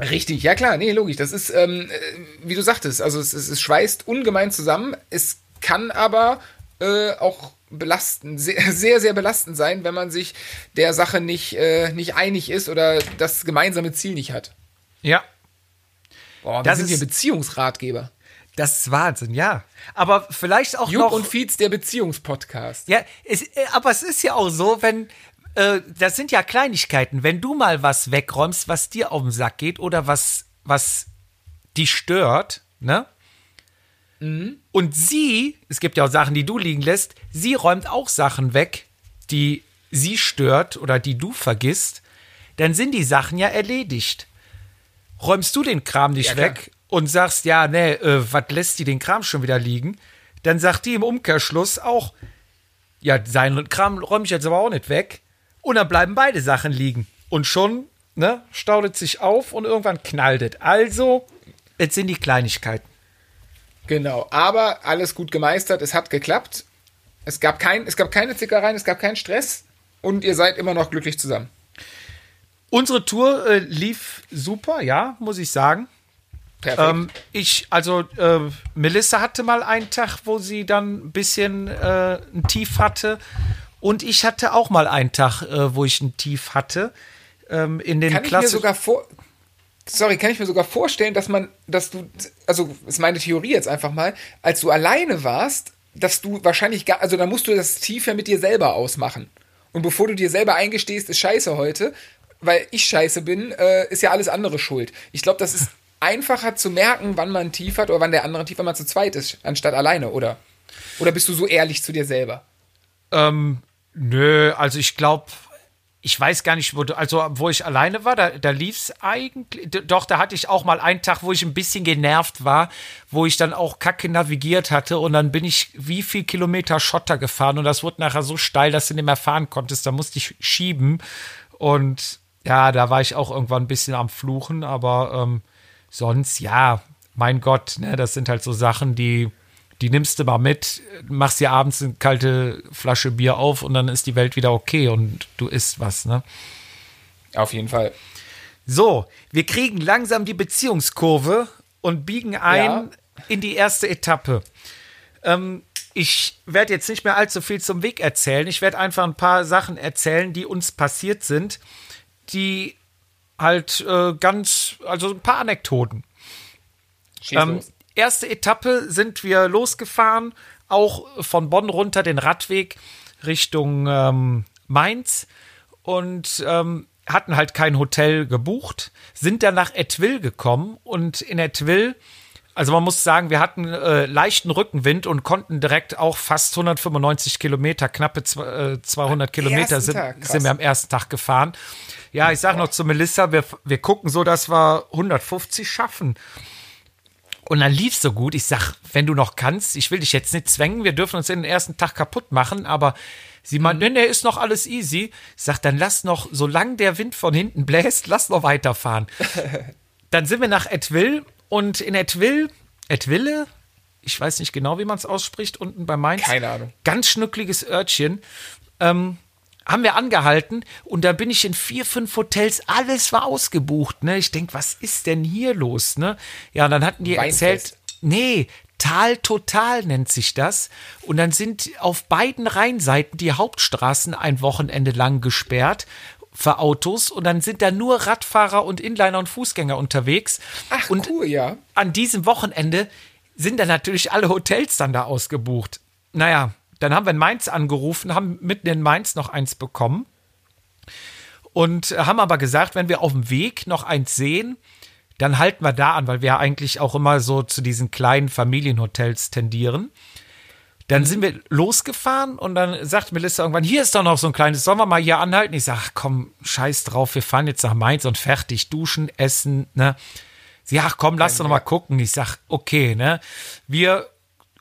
Richtig, ja klar, nee, logisch. Das ist, ähm, äh, wie du sagtest, also es, es, es schweißt ungemein zusammen. Es kann aber äh, auch belasten, sehr, [laughs] sehr, sehr belastend sein, wenn man sich der Sache nicht, äh, nicht einig ist oder das gemeinsame Ziel nicht hat. Ja. Boah, wir Das sind ist- Beziehungsratgeber. Das ist Wahnsinn, ja. Aber vielleicht auch Jupp noch. und Fietz, der Beziehungspodcast. ja, es, äh, aber es ist ja auch so, wenn äh, das sind ja Kleinigkeiten. Wenn du mal was wegräumst, was dir auf den Sack geht oder was was dich stört, ne? Und sie, es gibt ja auch Sachen, die du liegen lässt, sie räumt auch Sachen weg, die sie stört oder die du vergisst, dann sind die Sachen ja erledigt. Räumst du den Kram nicht Ja, weg und sagst, ja, nee, äh, was lässt die den Kram schon wieder liegen? Dann sagt die im Umkehrschluss auch, ja, seinen Kram räume ich jetzt aber auch nicht weg. Und dann bleiben beide Sachen liegen. Und schon, ne, staudet sich auf und irgendwann knallt es. Also, jetzt sind die Kleinigkeiten. Genau, aber alles gut gemeistert, es hat geklappt. Es gab, kein, es gab keine Zickereien, es gab keinen Stress und ihr seid immer noch glücklich zusammen. Unsere Tour äh, lief super, ja, muss ich sagen. Perfekt. Ähm, ich, also, äh, Melissa hatte mal einen Tag, wo sie dann ein bisschen äh, ein Tief hatte. Und ich hatte auch mal einen Tag, äh, wo ich ein Tief hatte. Ähm, in den kann ich mir Klasse. sogar vor. Sorry, kann ich mir sogar vorstellen, dass man, dass du, also ist meine Theorie jetzt einfach mal, als du alleine warst, dass du wahrscheinlich gar, also da musst du das Tief ja mit dir selber ausmachen. Und bevor du dir selber eingestehst, ist scheiße heute, weil ich scheiße bin, äh, ist ja alles andere schuld. Ich glaube, das ist [laughs] einfacher zu merken, wann man tief hat oder wann der andere tief, wenn man zu zweit ist, anstatt alleine, oder? Oder bist du so ehrlich zu dir selber? Ähm, nö, also ich glaube, ich weiß gar nicht, wo, du- also wo ich alleine war, da, da lief's eigentlich. d- Doch, da hatte ich auch mal einen Tag, wo ich ein bisschen genervt war, wo ich dann auch kacke navigiert hatte und dann bin ich wie viel Kilometer Schotter gefahren und das wurde nachher so steil, dass du nicht mehr fahren konntest. Da musste ich schieben und ja, da war ich auch irgendwann ein bisschen am Fluchen, aber ähm, sonst, ja, mein Gott, ne, das sind halt so Sachen, die, die nimmst du mal mit, machst dir abends eine kalte Flasche Bier auf und dann ist die Welt wieder okay und du isst was, ne? Auf jeden Fall. So, wir kriegen langsam die Beziehungskurve und biegen ein Ja. in die erste Etappe. Ähm, ich werde jetzt nicht mehr allzu viel zum Weg erzählen. Ich werde einfach ein paar Sachen erzählen, die uns passiert sind, die halt äh, ganz, also ein paar Anekdoten. Ähm, erste Etappe sind wir losgefahren, auch von Bonn runter den Radweg Richtung ähm, Mainz und ähm, hatten halt kein Hotel gebucht, sind dann nach Etwil gekommen und in Etwil, also man muss sagen, wir hatten äh, leichten Rückenwind und konnten direkt auch fast 195 Kilometer, knappe äh, 200 Kilometer sind, sind wir am ersten Tag gefahren. Ja, ich sag noch zu Melissa, wir, wir gucken so, dass wir 150 schaffen. Und dann lief's so gut. Ich sag, wenn du noch kannst, ich will dich jetzt nicht zwängen, wir dürfen uns den ersten Tag kaputt machen, aber Sie meint, nee, nee, ist noch alles easy. Ich sag, dann lass noch, solange der Wind von hinten bläst, lass noch weiterfahren. [laughs] dann sind wir nach Etwil und in Etwil, Etwille, ich weiß nicht genau, wie man es ausspricht, unten bei Mainz. Keine Ahnung. Ganz schnuckliges Örtchen. Ähm, haben wir angehalten und da bin ich in vier, fünf Hotels, alles war ausgebucht, ne? Ich denk, was ist denn hier los, ne? Ja, und dann hatten die Weinfest. erzählt, nee, Tal Total nennt sich das. Und dann sind auf beiden Rheinseiten die Hauptstraßen ein Wochenende lang gesperrt für Autos und dann sind da nur Radfahrer und Inliner und Fußgänger unterwegs. Ach, und cool, ja. an diesem Wochenende sind dann natürlich alle Hotels dann da ausgebucht. Naja, dann haben wir in Mainz angerufen, haben mitten in Mainz noch eins bekommen und haben aber gesagt, wenn wir auf dem Weg noch eins sehen, dann halten wir da an, weil wir ja eigentlich auch immer so zu diesen kleinen Familienhotels tendieren. Dann sind wir losgefahren und dann sagt Melissa irgendwann, hier ist doch noch so ein kleines, sollen wir mal hier anhalten? Ich sage, komm, scheiß drauf, wir fahren jetzt nach Mainz und fertig, duschen, essen, ne? Sie, ach komm, lass doch noch mal gucken. Ich sag, okay, ne? Wir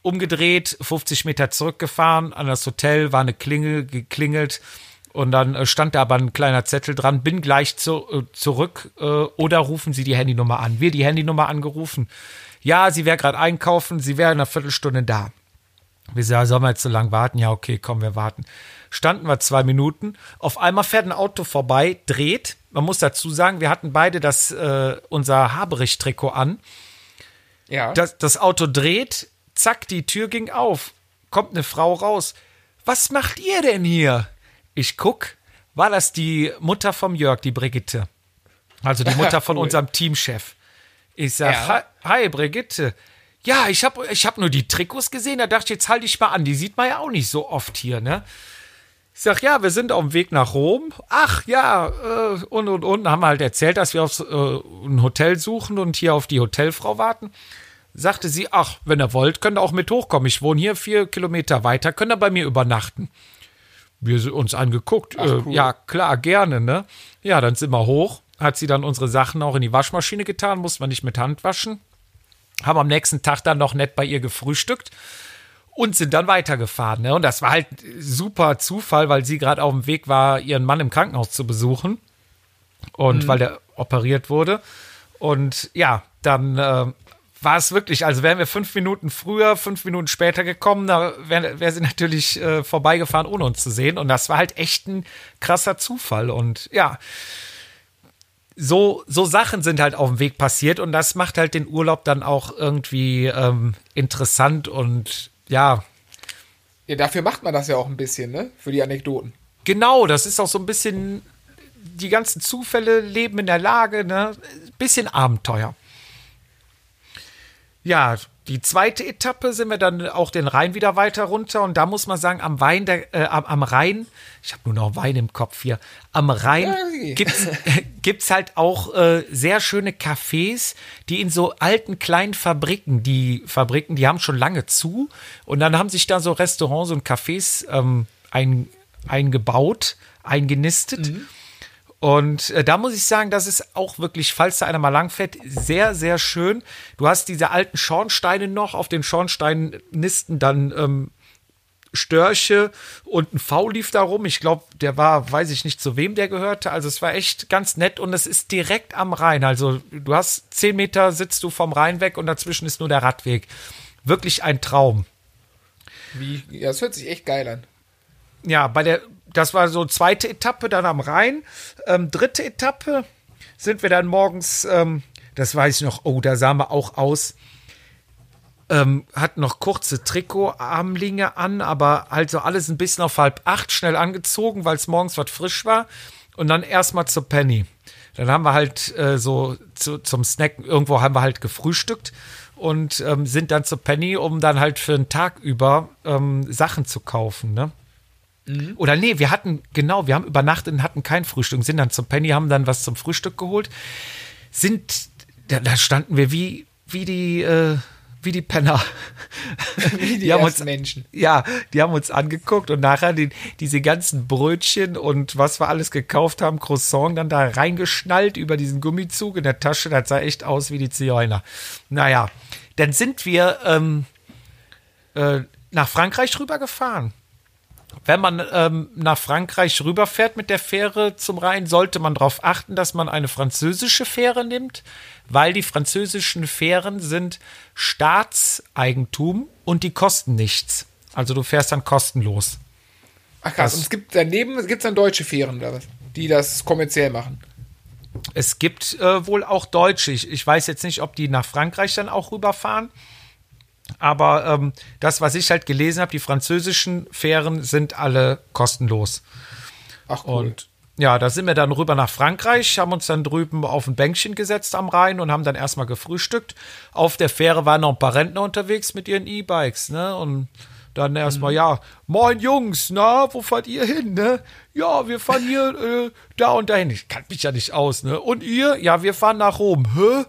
umgedreht, 50 Meter zurückgefahren an das Hotel, war eine Klingel, geklingelt und dann äh, stand da aber ein kleiner Zettel dran, bin gleich zu, äh, zurück äh, oder rufen Sie die Handynummer an. Wir die Handynummer angerufen. Ja, sie wäre gerade einkaufen, sie wäre in einer Viertelstunde da. Wir sagen, sollen wir jetzt so lange warten? Ja, okay, komm, wir warten. Standen wir zwei Minuten. Auf einmal fährt ein Auto vorbei, dreht. Man muss dazu sagen, wir hatten beide das, äh, unser Haberich-Trikot an. Ja. Das, das Auto dreht, zack, die Tür ging auf. Kommt eine Frau raus. Was macht ihr denn hier? Ich guck, war das die Mutter vom Jörg, die Brigitte. Also die [laughs] Mutter von Cool. unserem Teamchef. Ich sag, Ja. hi, Brigitte. Ja, ich hab, ich hab nur die Trikots gesehen, da dachte ich, jetzt halte ich mal an. Die sieht man ja auch nicht so oft hier, ne? Ich sag, ja, wir sind auf dem Weg nach Rom. Ach ja, äh, und und und. Haben wir halt erzählt, dass wir auf äh, ein Hotel suchen und hier auf die Hotelfrau warten. Sagte sie, ach, wenn ihr wollt, könnt ihr auch mit hochkommen. Ich wohne hier vier Kilometer weiter, könnt ihr bei mir übernachten. Wir sind uns angeguckt. Ach, äh, cool. Ja, klar, gerne, ne? Ja, dann sind wir hoch. Hat sie dann unsere Sachen auch in die Waschmaschine getan, mussten wir nicht mit Hand waschen. Haben am nächsten Tag dann noch nett bei ihr gefrühstückt und sind dann weitergefahren. Ne? Und das war halt super Zufall, weil sie gerade auf dem Weg war, ihren Mann im Krankenhaus zu besuchen. Und weil der operiert wurde. Und ja, dann äh, war es wirklich, also wären wir fünf Minuten früher, fünf Minuten später gekommen, da wäre wär sie natürlich äh, vorbeigefahren, ohne uns zu sehen. Und das war halt echt ein krasser Zufall. Und ja, so, so Sachen sind halt auf dem Weg passiert und das macht halt den Urlaub dann auch irgendwie ähm, interessant und ja, ja, dafür macht man das ja auch ein bisschen, ne? Für die Anekdoten. genau, das ist auch so ein bisschen, die ganzen Zufälle leben in der Lage, ne? Bisschen Abenteuer. Ja, die zweite Etappe sind wir dann auch den Rhein wieder weiter runter und da muss man sagen, am Wein, der, äh, am, am Rhein, ich habe nur noch Wein im Kopf hier, am Rhein Ja, gibt's, [laughs] gibt's halt auch äh, sehr schöne Cafés, die in so alten kleinen Fabriken, die Fabriken, die haben schon lange zu und dann haben sich da so Restaurants und Cafés ähm, ein, eingebaut, eingenistet. Und äh, da muss ich sagen, das ist auch wirklich, falls da einer mal langfährt, sehr, sehr schön. Du hast diese alten Schornsteine noch, auf den Schornsteinen nisten dann ähm, Störche und ein V lief da rum. Ich glaube, der war, weiß ich nicht, zu wem der gehörte. Also es war echt ganz nett und es ist direkt am Rhein. Also du hast zehn Meter sitzt du vom Rhein weg und dazwischen ist nur der Radweg. Wirklich ein Traum. Wie, ja, das hört sich echt geil an. ja, bei der, das war so zweite Etappe dann am Rhein. Ähm, dritte Etappe sind wir dann morgens, ähm, das weiß ich noch, oh, da sahen wir auch aus. Ähm, hatten noch kurze Trikotarmlinge an, aber also alles ein bisschen auf halb acht schnell angezogen, weil es morgens was frisch war. Und dann erstmal zur Penny. Dann haben wir halt äh, so zu, zum Snack, irgendwo haben wir halt gefrühstückt und ähm, sind dann zur Penny, um dann halt für einen Tag über ähm, Sachen zu kaufen, ne? Oder nee, wir hatten, genau, wir haben übernachtet und hatten kein Frühstück, sind dann zum Penny, haben dann was zum Frühstück geholt, sind, da, da standen wir wie, wie die, äh, wie die Penner. [laughs] Wie die, Die haben uns- Menschen. Ja, die haben uns angeguckt und nachher die, diese ganzen Brötchen und was wir alles gekauft haben, Croissant, dann da reingeschnallt über diesen Gummizug in der Tasche. Das sah echt aus wie die Zigeuner. Naja, dann sind wir ähm, äh, nach Frankreich rüber gefahren. Wenn man ähm, nach Frankreich rüberfährt mit der Fähre zum Rhein, sollte man darauf achten, dass man eine französische Fähre nimmt, weil die französischen Fähren sind Staatseigentum und die kosten nichts. Also du fährst dann kostenlos. Ach krass, Das- und es gibt daneben, es gibt dann deutsche Fähren oder was? Die das kommerziell machen. Es gibt äh, wohl auch Deutsche. Ich, ich weiß jetzt nicht, ob die nach Frankreich dann auch rüberfahren. Aber ähm, das, was ich halt gelesen habe, die französischen Fähren sind alle kostenlos. Ach cool. Und ja, da sind wir dann rüber nach Frankreich, haben uns dann drüben auf ein Bänkchen gesetzt am Rhein und haben dann erstmal gefrühstückt. Auf der Fähre waren noch ein paar Rentner unterwegs mit ihren E-Bikes, ne? Und dann erstmal, Mhm. ja, moin Jungs, na, wo fahrt ihr hin, ne? Ja, wir fahren hier äh, da und dahin. Ich kann mich ja nicht aus, ne? Und ihr? Ja, wir fahren nach Rom. Hä?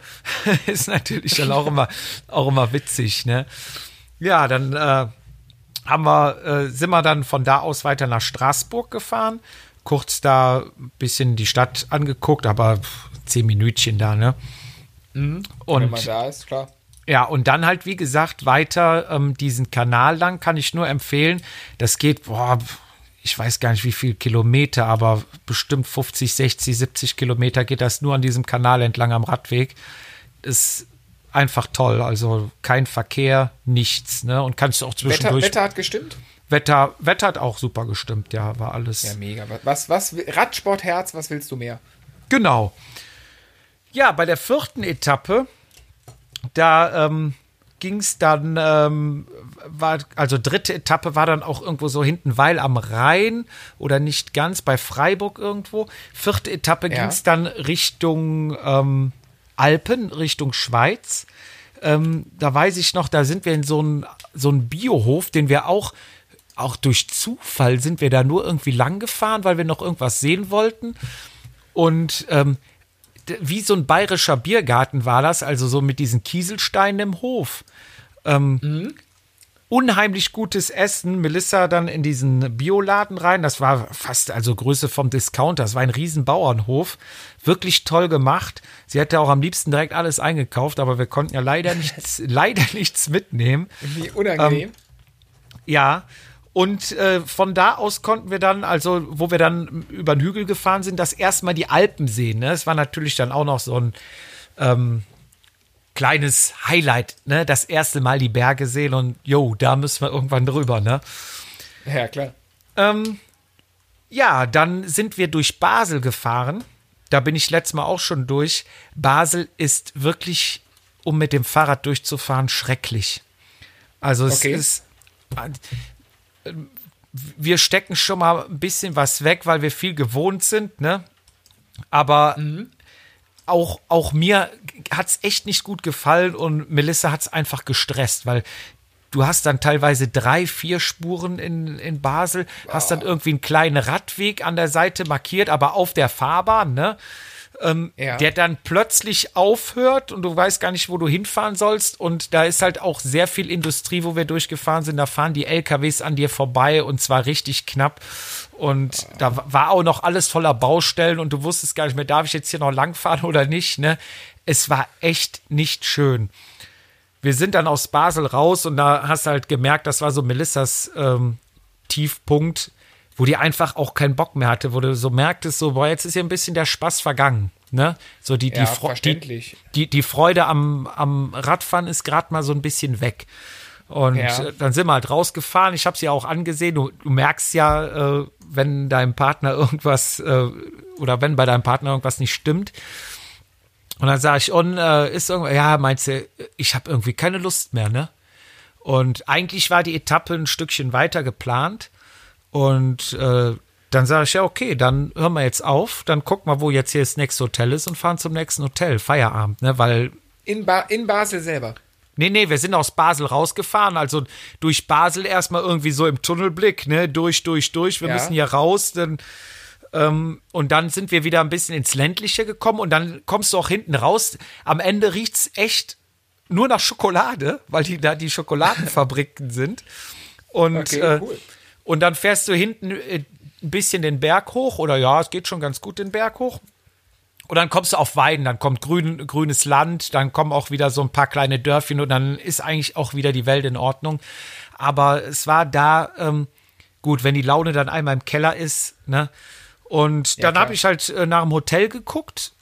[laughs] Ist natürlich dann auch immer, auch immer witzig, ne? Ja, dann äh, haben wir, äh, sind wir dann von da aus weiter nach Straßburg gefahren. Kurz da ein bisschen die Stadt angeguckt, aber pff, zehn Minütchen da, ne? Wenn Und man da ist, klar. Ja, und dann halt, wie gesagt, weiter ähm, diesen Kanal lang kann ich nur empfehlen. Das geht, boah, ich weiß gar nicht wie viel Kilometer, aber bestimmt 50, 60, 70 Kilometer geht das nur an diesem Kanal entlang am Radweg. Ist einfach toll. Also kein Verkehr, nichts, ne? Und kannst du auch Wetter, zwischendurch. Wetter hat gestimmt? Wetter, Wetter hat auch super gestimmt, ja, war alles. Ja, mega. Was, was, Radsportherz, was willst du mehr? Genau. Ja, bei der vierten Etappe, da ähm, ging es dann, ähm, war, also dritte Etappe war dann auch irgendwo so hinten, weil am Rhein oder nicht ganz bei Freiburg irgendwo. Vierte Etappe Ja. ging es dann Richtung ähm, Alpen, Richtung Schweiz. Ähm, da weiß ich noch, da sind wir in so einen so einen Biohof, den wir auch, auch durch Zufall sind wir da nur irgendwie lang gefahren, weil wir noch irgendwas sehen wollten. Und ähm, wie so ein bayerischer Biergarten war das, also so mit diesen Kieselsteinen im Hof. Ähm, Unheimlich gutes Essen. Melissa dann in diesen Bioladen rein. Das war fast also Größe vom Discounter. Das war ein riesen Bauernhof. Wirklich toll gemacht. Sie hätte auch am liebsten direkt alles eingekauft, aber wir konnten ja leider [laughs] nichts, leider nichts mitnehmen. Wie unangenehm. Ja. Und äh, von da aus konnten wir dann, also wo wir dann über den Hügel gefahren sind, das erste Mal die Alpen sehen. Ne? Es war natürlich dann auch noch so ein ähm, kleines Highlight, ne? Das erste Mal die Berge sehen und jo, da müssen wir irgendwann drüber, ne? ja, klar. Ähm, ja, dann sind wir durch Basel gefahren. Da bin ich letztes Mal auch schon durch. Basel ist wirklich, um mit dem Fahrrad durchzufahren, schrecklich. Also es Okay. ist. Wir stecken schon mal ein bisschen was weg, weil wir viel gewohnt sind, ne? Aber auch, auch mir hat es echt nicht gut gefallen und Melissa hat es einfach gestresst, weil du hast dann teilweise drei, vier Spuren in, in Basel, hast dann irgendwie einen kleinen Radweg an der Seite markiert, aber auf der Fahrbahn, ne? Ja. der dann plötzlich aufhört und du weißt gar nicht, wo du hinfahren sollst. Und da ist halt auch sehr viel Industrie, wo wir durchgefahren sind. Da fahren die LKWs an dir vorbei und zwar richtig knapp. Und da war auch noch alles voller Baustellen und du wusstest gar nicht mehr, darf ich jetzt hier noch langfahren oder nicht. Ne? Es war echt nicht schön. Wir sind dann aus Basel raus und da hast du halt gemerkt, das war so Melissas ähm, Tiefpunkt, wo die einfach auch keinen Bock mehr hatte, wo du so merktest, so, boah, jetzt ist hier ein bisschen der Spaß vergangen. Ne? So die, die, Ja, verständlich. die, die, die Freude am, am Radfahren ist gerade mal so ein bisschen weg. Und Ja. dann sind wir halt rausgefahren. Ich habe sie auch angesehen. Du, du merkst ja, äh, wenn deinem Partner irgendwas äh, oder wenn bei deinem Partner irgendwas nicht stimmt. Und dann sage ich, und äh, ist irgendwas, ja, meinst du, ich habe irgendwie keine Lust mehr, ne? Und eigentlich war die Etappe ein Stückchen weiter geplant. Und äh, dann sage ich, ja, okay, dann hören wir jetzt auf, dann gucken wir, wo jetzt hier das nächste Hotel ist und fahren zum nächsten Hotel, Feierabend, ne? Weil In, ba in Basel selber. Nee, nee, wir sind aus Basel rausgefahren, also durch Basel erstmal irgendwie so im Tunnelblick, ne, durch, durch, durch, wir Ja. müssen hier raus, dann, ähm, und dann sind wir wieder ein bisschen ins Ländliche gekommen und dann kommst du auch hinten raus. Am Ende riecht's echt nur nach Schokolade, weil die da die Schokoladenfabriken [laughs] sind. Und, Okay, äh, cool. Und dann fährst du hinten äh, ein bisschen den Berg hoch, oder ja, es geht schon ganz gut den Berg hoch. Und dann kommst du auf Weiden, dann kommt grün, grünes Land, dann kommen auch wieder so ein paar kleine Dörfchen und dann ist eigentlich auch wieder die Welt in Ordnung. Aber es war da ähm, gut, wenn die Laune dann einmal im Keller ist, ne? Und dann habe ich halt äh, nach dem Hotel geguckt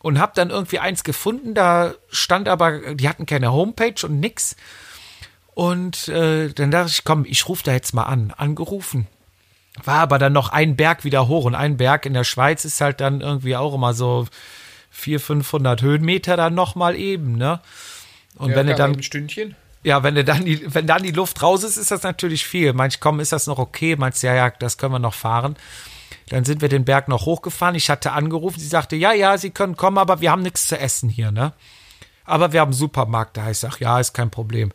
und habe dann irgendwie eins gefunden. Da stand aber, die hatten keine Homepage und nix. Und äh, dann dachte ich, komm, ich rufe da jetzt mal an. Angerufen. War aber dann noch ein Berg wieder hoch und ein Berg in der Schweiz ist halt dann irgendwie auch immer so 400, 500 Höhenmeter dann noch mal eben, ne? Und Ja, wenn du dann ein Stündchen. ja, wenn du dann die, wenn dann die Luft raus ist, ist das natürlich viel. Manch komm, ist das noch okay? Meinst ja, ja, das können wir noch fahren. Dann sind wir den Berg noch hochgefahren. Ich hatte angerufen, sie sagte, ja, ja, sie können kommen, aber wir haben nichts zu essen hier, ne? Aber wir haben einen Supermarkt da. Ich sag, ja, ist kein Problem.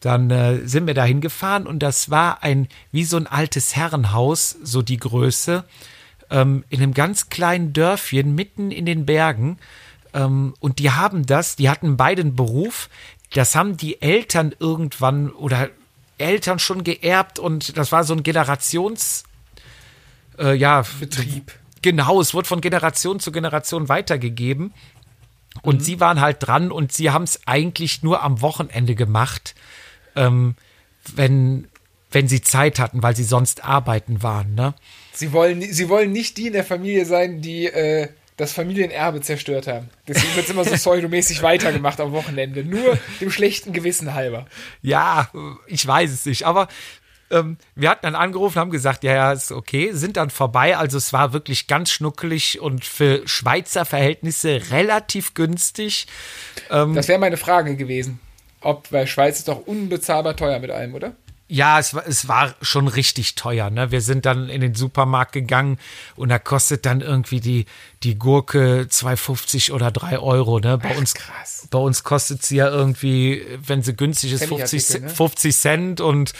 Dann äh, sind wir da hingefahren und das war ein, wie so ein altes Herrenhaus, so die Größe, ähm, in einem ganz kleinen Dörfchen mitten in den Bergen. Ähm, und die haben das, die hatten beide einen Beruf, das haben die Eltern irgendwann oder Eltern schon geerbt und das war so ein Generations, äh, ja, Betrieb. Genau, es wurde von Generation zu Generation weitergegeben. Und sie waren halt dran und sie haben es eigentlich nur am Wochenende gemacht, ähm, wenn, wenn sie Zeit hatten, weil sie sonst arbeiten waren. Ne? Sie wollen, sie wollen nicht die in der Familie sein, die äh, das Familienerbe zerstört haben. Deswegen wird es immer so [laughs] pseudomäßig weitergemacht am Wochenende. Nur dem schlechten Gewissen halber. Ja, ich weiß es nicht, aber ähm, wir hatten dann angerufen, haben gesagt, ja, ja, ist okay, sind dann vorbei. Also es war wirklich ganz schnuckelig und für Schweizer Verhältnisse relativ günstig. Das wäre meine Frage gewesen. Ob, weil Schweiz ist doch unbezahlbar teuer mit allem, oder? Ja, es war, es war schon richtig teuer. Ne? Wir sind dann in den Supermarkt gegangen und da kostet dann irgendwie die, die Gurke 2,50 oder 3 Euro. Ne? Bei, uns, krass. bei uns kostet sie ja irgendwie, wenn sie günstig ist, 50, Pfennigartikel, ne? 50 Cent und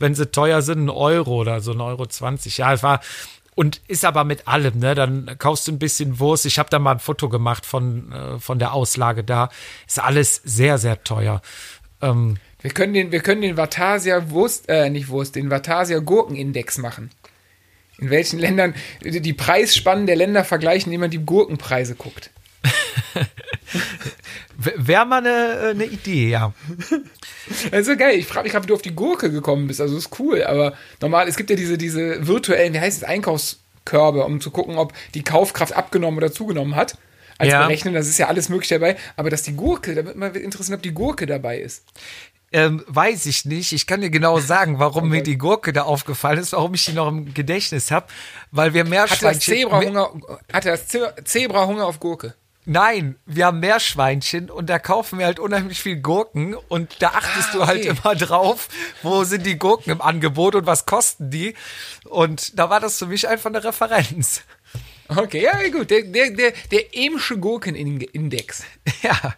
wenn sie teuer sind, ein Euro oder so, ein Euro 20. Ja, es war. Und ist aber mit allem, ne? Dann kaufst du ein bisschen Wurst. Ich habe da mal ein Foto gemacht von, äh, von der Auslage da. Ist alles sehr, sehr teuer. Ähm, Wir können den, wir können den Vatasia Wurst, äh, nicht Wurst, den Vatasia Gurkenindex machen. In welchen Ländern die die Preisspannen der Länder vergleichen, indem man die Gurkenpreise guckt. [laughs] Wäre mal eine, eine Idee, ja. Also geil, ich frage mich gerade, wie du auf die Gurke gekommen bist. Also ist cool, aber normal, es gibt ja diese, diese virtuellen, wie heißt es, Einkaufskörbe, um zu gucken, ob die Kaufkraft abgenommen oder zugenommen hat. Als Ja. Berechnen, das ist ja alles möglich dabei. Aber dass die Gurke, da wird mal interessieren, ob die Gurke dabei ist. Ähm, weiß ich nicht. Ich kann dir genau sagen, warum [laughs] mir die Gurke da aufgefallen ist, warum ich die noch im Gedächtnis habe. Weil wir Hatte das Meerschweinchen. Zebrahunger, hatte das Ze- Zebrahunger auf Gurke? Nein, wir haben Meerschweinchen und da kaufen wir halt unheimlich viel Gurken und da achtest Ah, du halt okay. immer drauf, wo sind die Gurken im Angebot und was kosten die. Und da war das für mich einfach eine Referenz. Okay, ja, gut. Der, der, der, der Emsche Gurkenindex. Ja.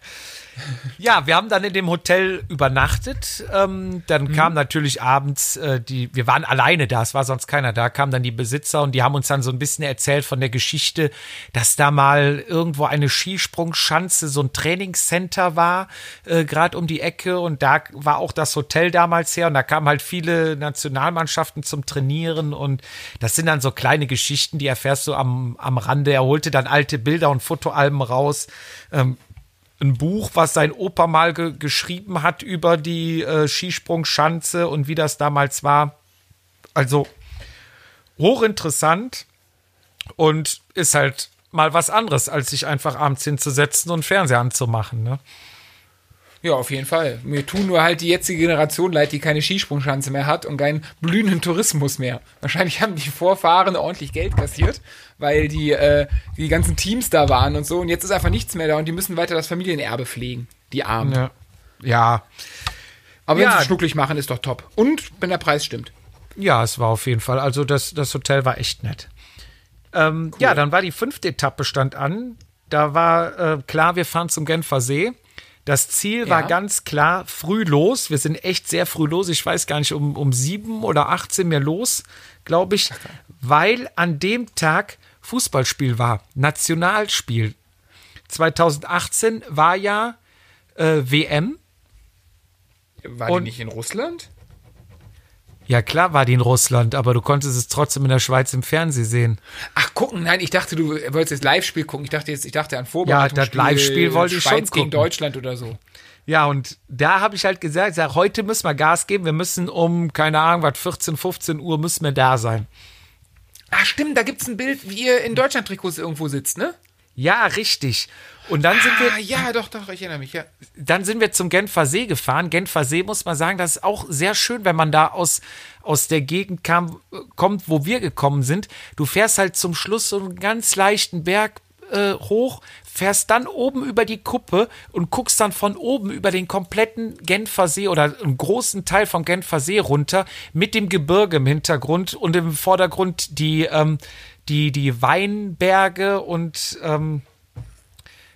Ja, wir haben dann in dem Hotel übernachtet. Ähm, dann kam natürlich abends äh, die, wir waren alleine da, es war sonst keiner da, kamen dann die Besitzer und die haben uns dann so ein bisschen erzählt von der Geschichte, dass da mal irgendwo eine Skisprungschanze, so ein Trainingscenter war, äh, gerade um die Ecke und da war auch das Hotel damals her und da kamen halt viele Nationalmannschaften zum Trainieren und das sind dann so kleine Geschichten, die erfährst du am, am Rande. Er holte dann alte Bilder und Fotoalben raus. Ähm, ein Buch, was sein Opa mal ge geschrieben hat über die äh, Skisprungschanze und wie das damals war. Also hochinteressant und ist halt mal was anderes, als sich einfach abends hinzusetzen und Fernseher anzumachen. Ne? Ja, auf jeden Fall. Mir tun nur halt die jetzige Generation leid, die keine Skisprungschanze mehr hat und keinen blühenden Tourismus mehr. Wahrscheinlich haben die Vorfahren ordentlich Geld kassiert, weil die, äh, die ganzen Teams da waren und so. Und jetzt ist einfach nichts mehr da und die müssen weiter das Familienerbe pflegen. Die Armen. Ja. ja, Aber wenn Ja. sie schnucklig machen, ist doch top. Und wenn der Preis stimmt. Ja, es war auf jeden Fall. Also das, das Hotel war echt nett. Ähm, Ja, dann war die fünfte Etappe stand an. Da war äh, klar, wir fahren zum Genfer See. Das Ziel war Ja. ganz klar früh los. Wir sind echt sehr früh los. Ich weiß gar nicht, um, um sieben oder acht sind wir los, glaube ich, weil an dem Tag Fußballspiel war. Nationalspiel. 2018 war ja äh, WM. War die nicht in Russland? Ja, klar war die in Russland, aber du konntest es trotzdem in der Schweiz im Fernsehen sehen. Ach, gucken, nein, ich dachte, du wolltest jetzt Live-Spiel gucken. Ich dachte jetzt, ich dachte an Vorbereitung. Ja, das Live-Spiel wollte ich Schweiz schon gegen gucken. Deutschland oder so. Ja, und da habe ich halt gesagt, ich sag, heute müssen wir Gas geben. Wir müssen um, keine Ahnung, was, 14, 15 Uhr müssen wir da sein. Ach, stimmt, da gibt's ein Bild, wie ihr in Deutschland-Trikots irgendwo sitzt, ne? Ja, richtig. Und dann sind wir, Ah, ja, doch, doch, ich erinnere mich, ja. dann sind wir zum Genfer See gefahren. Genfer See muss man sagen, das ist auch sehr schön, wenn man da aus, aus der Gegend kam, kommt, wo wir gekommen sind. Du fährst halt zum Schluss so einen ganz leichten Berg äh, hoch, fährst dann oben über die Kuppe und guckst dann von oben über den kompletten Genfer See oder einen großen Teil vom Genfer See runter mit dem Gebirge im Hintergrund und im Vordergrund die, ähm, die, die Weinberge und ähm,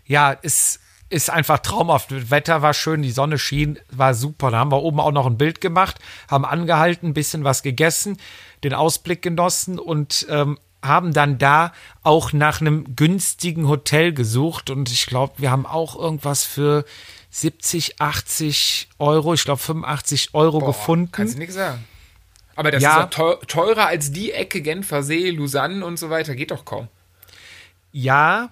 ja, es ist einfach traumhaft. Das Wetter war schön, die Sonne schien, war super. Da haben wir oben auch noch ein Bild gemacht, haben angehalten, ein bisschen was gegessen, den Ausblick genossen und ähm, haben dann da auch nach einem günstigen Hotel gesucht. Und ich glaube, wir haben auch irgendwas für 70, 80 Euro, ich glaube 85 Euro Boah, gefunden. Kannst du nichts sagen. Aber das Ja. ist doch teu- teurer als die Ecke Genfer See, Lausanne und so weiter. Geht doch kaum. Ja,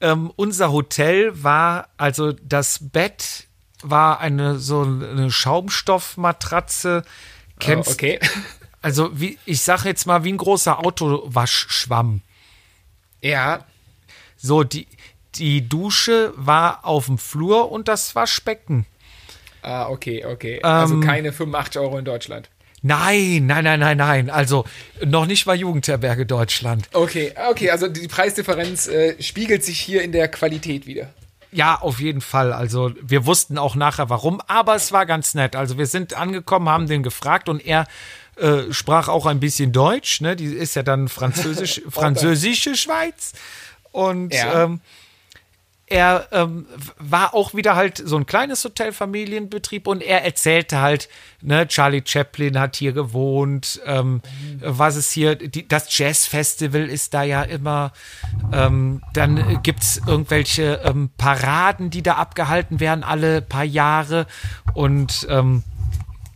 ähm, unser Hotel war, also das Bett war eine so eine Schaumstoffmatratze. Kennst, Oh, okay. [laughs] Also wie, ich sag jetzt mal wie ein großer Autowaschschwamm. Ja, So, die, die Dusche war auf dem Flur und das Waschbecken. ah, okay, okay. also Ähm, keine 85 Euro in Deutschland. Nein, nein, nein, nein, nein. Also noch nicht mal Jugendherberge Deutschland. Okay, okay, also die Preisdifferenz äh, spiegelt sich hier in der Qualität wieder. Ja, auf jeden Fall. Also wir wussten auch nachher warum, aber es war ganz nett. Also wir sind angekommen, haben den gefragt und er äh, sprach auch ein bisschen Deutsch. Ne? Die ist ja dann französisch, [laughs] französische Schweiz. Und Ja. ähm, er ähm, war auch wieder halt so ein kleines Hotelfamilienbetrieb und er erzählte halt, ne, Charlie Chaplin hat hier gewohnt, ähm, was ist hier, die, das Jazzfestival ist da ja immer, ähm, dann gibt's irgendwelche ähm, Paraden, die da abgehalten werden, alle paar Jahre und ähm,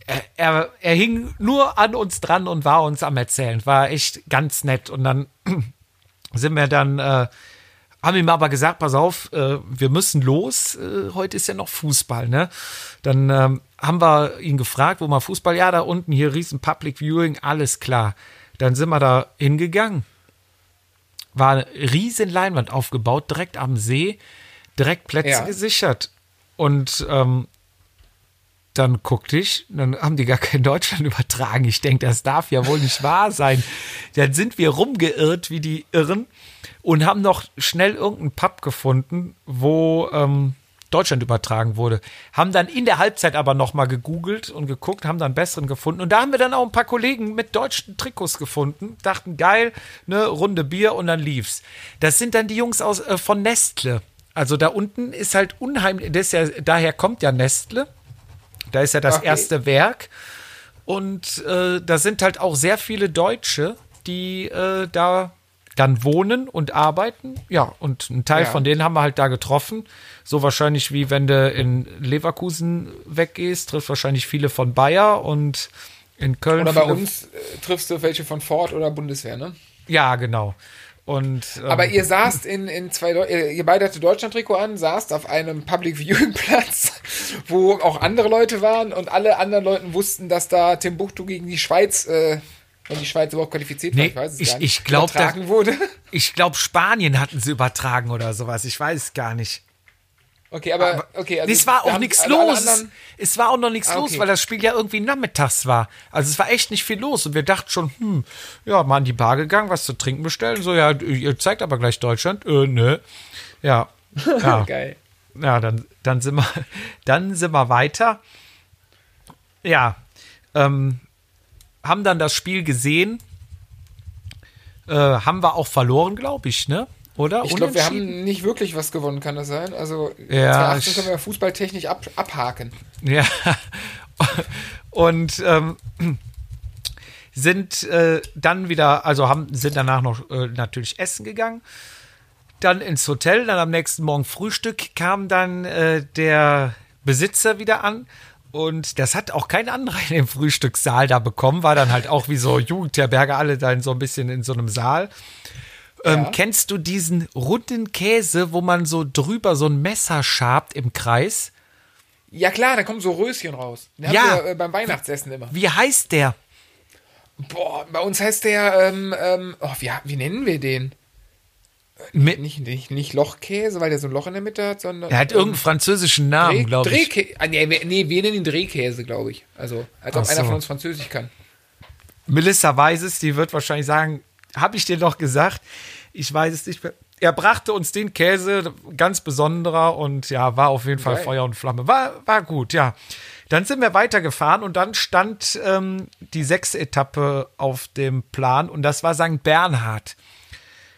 er, er, er hing nur an uns dran und war uns am Erzählen, war echt ganz nett und dann [clears throat] sind wir dann, äh, haben ihm aber gesagt, pass auf, äh, wir müssen los, äh, heute ist ja noch Fußball, ne? Dann ähm, haben wir ihn gefragt, wo mal Fußball, ja, da unten hier riesen Public Viewing, alles klar. Dann sind wir da hingegangen. War eine riesen Leinwand aufgebaut, direkt am See, direkt Plätze Ja. gesichert. Und ähm, dann guckte ich, dann haben die gar kein Deutschland übertragen. Ich denke, das darf ja wohl nicht wahr sein. Dann sind wir rumgeirrt wie die Irren und haben noch schnell irgendeinen Pub gefunden, wo ähm, Deutschland übertragen wurde. Haben dann in der Halbzeit aber noch mal gegoogelt und geguckt, haben dann besseren gefunden. Und da haben wir dann auch ein paar Kollegen mit deutschen Trikots gefunden. Dachten, geil, ne, Runde Bier und dann lief's. Das sind dann die Jungs aus, äh, von Nestle. Also da unten ist halt unheimlich, das ja, daher kommt ja Nestle. Da ist ja das Okay. erste Werk. Und äh, da sind halt auch sehr viele Deutsche, die äh, da dann wohnen und arbeiten. Ja, und ein Teil Ja. von denen haben wir halt da getroffen. So wahrscheinlich wie wenn du in Leverkusen weggehst, trifft wahrscheinlich viele von Bayer und in Köln. Oder bei uns äh, triffst du welche von Ford oder Bundeswehr, ne? Ja, genau. Und ähm, Aber ihr saßt in, in zwei, ihr, ihr beide hattet Deutschland-Trikot an, saßt auf einem Public Viewing Platz, [laughs] wo auch andere Leute waren und alle anderen Leuten wussten, dass da Timbuktu gegen die Schweiz, äh, wenn die Schweiz überhaupt qualifiziert war, Nee, ich weiß es ich- gar nicht, ich glaub, übertragen wurde. ich glaube, Spanien hatten sie übertragen oder sowas. Ich weiß es gar nicht. Okay, aber, okay, also es war auch nichts los. Es, war auch noch nichts Ah, los, okay. weil das Spiel ja irgendwie nachmittags war. Also es war echt nicht viel los. Und wir dachten schon, hm, ja, mal an die Bar gegangen, was zu trinken bestellen. So, ja, ihr zeigt aber gleich Deutschland. Äh, nö. Ja. [laughs] Ja, Geil. ja dann, dann, sind wir, [laughs] dann sind wir weiter. Ja. Ähm, haben dann das Spiel gesehen. Äh, haben wir auch verloren, glaube ich, ne? Oder? Ich glaube, wir haben nicht wirklich was gewonnen, kann das sein? Also Ja, 2018 ich- können wir fußballtechnisch ab, abhaken. Ja. Und ähm, sind äh, dann wieder, also haben, sind danach noch äh, natürlich essen gegangen. Dann ins Hotel, dann am nächsten Morgen Frühstück kam dann äh, der Besitzer wieder an Und das hat auch kein anderer in dem Frühstückssaal da bekommen. War dann halt auch wie so Jugendherberge, alle da in so ein bisschen in so einem Saal. Ähm, kennst du diesen runden Käse, wo man so drüber so ein Messer schabt im Kreis? Ja klar, da kommen so Röschen raus. Den Ja. wir äh, beim Weihnachtsessen immer. Wie heißt der? Boah, bei uns heißt der, ähm, ähm, oh, wie, wie nennen wir den? Mit, Nicht, nicht, nicht Lochkäse, weil der so ein Loch in der Mitte hat, sondern. er hat ähm, irgendeinen französischen Namen, glaube ich. Drehkäse. Ah, nee, wir- nee, wir nennen ihn Drehkäse, glaube ich. Also, als ob Ach einer so. von uns Französisch kann. Melissa weiß es, die wird wahrscheinlich sagen, habe ich dir doch gesagt. Ich weiß es nicht mehr. Er brachte uns den Käse, ganz besonderer und ja, war auf jeden Fall Geil. Feuer und Flamme. War, war gut, ja. Dann sind wir weitergefahren und dann stand ähm, die sechste Etappe auf dem Plan und das war St. Bernhard.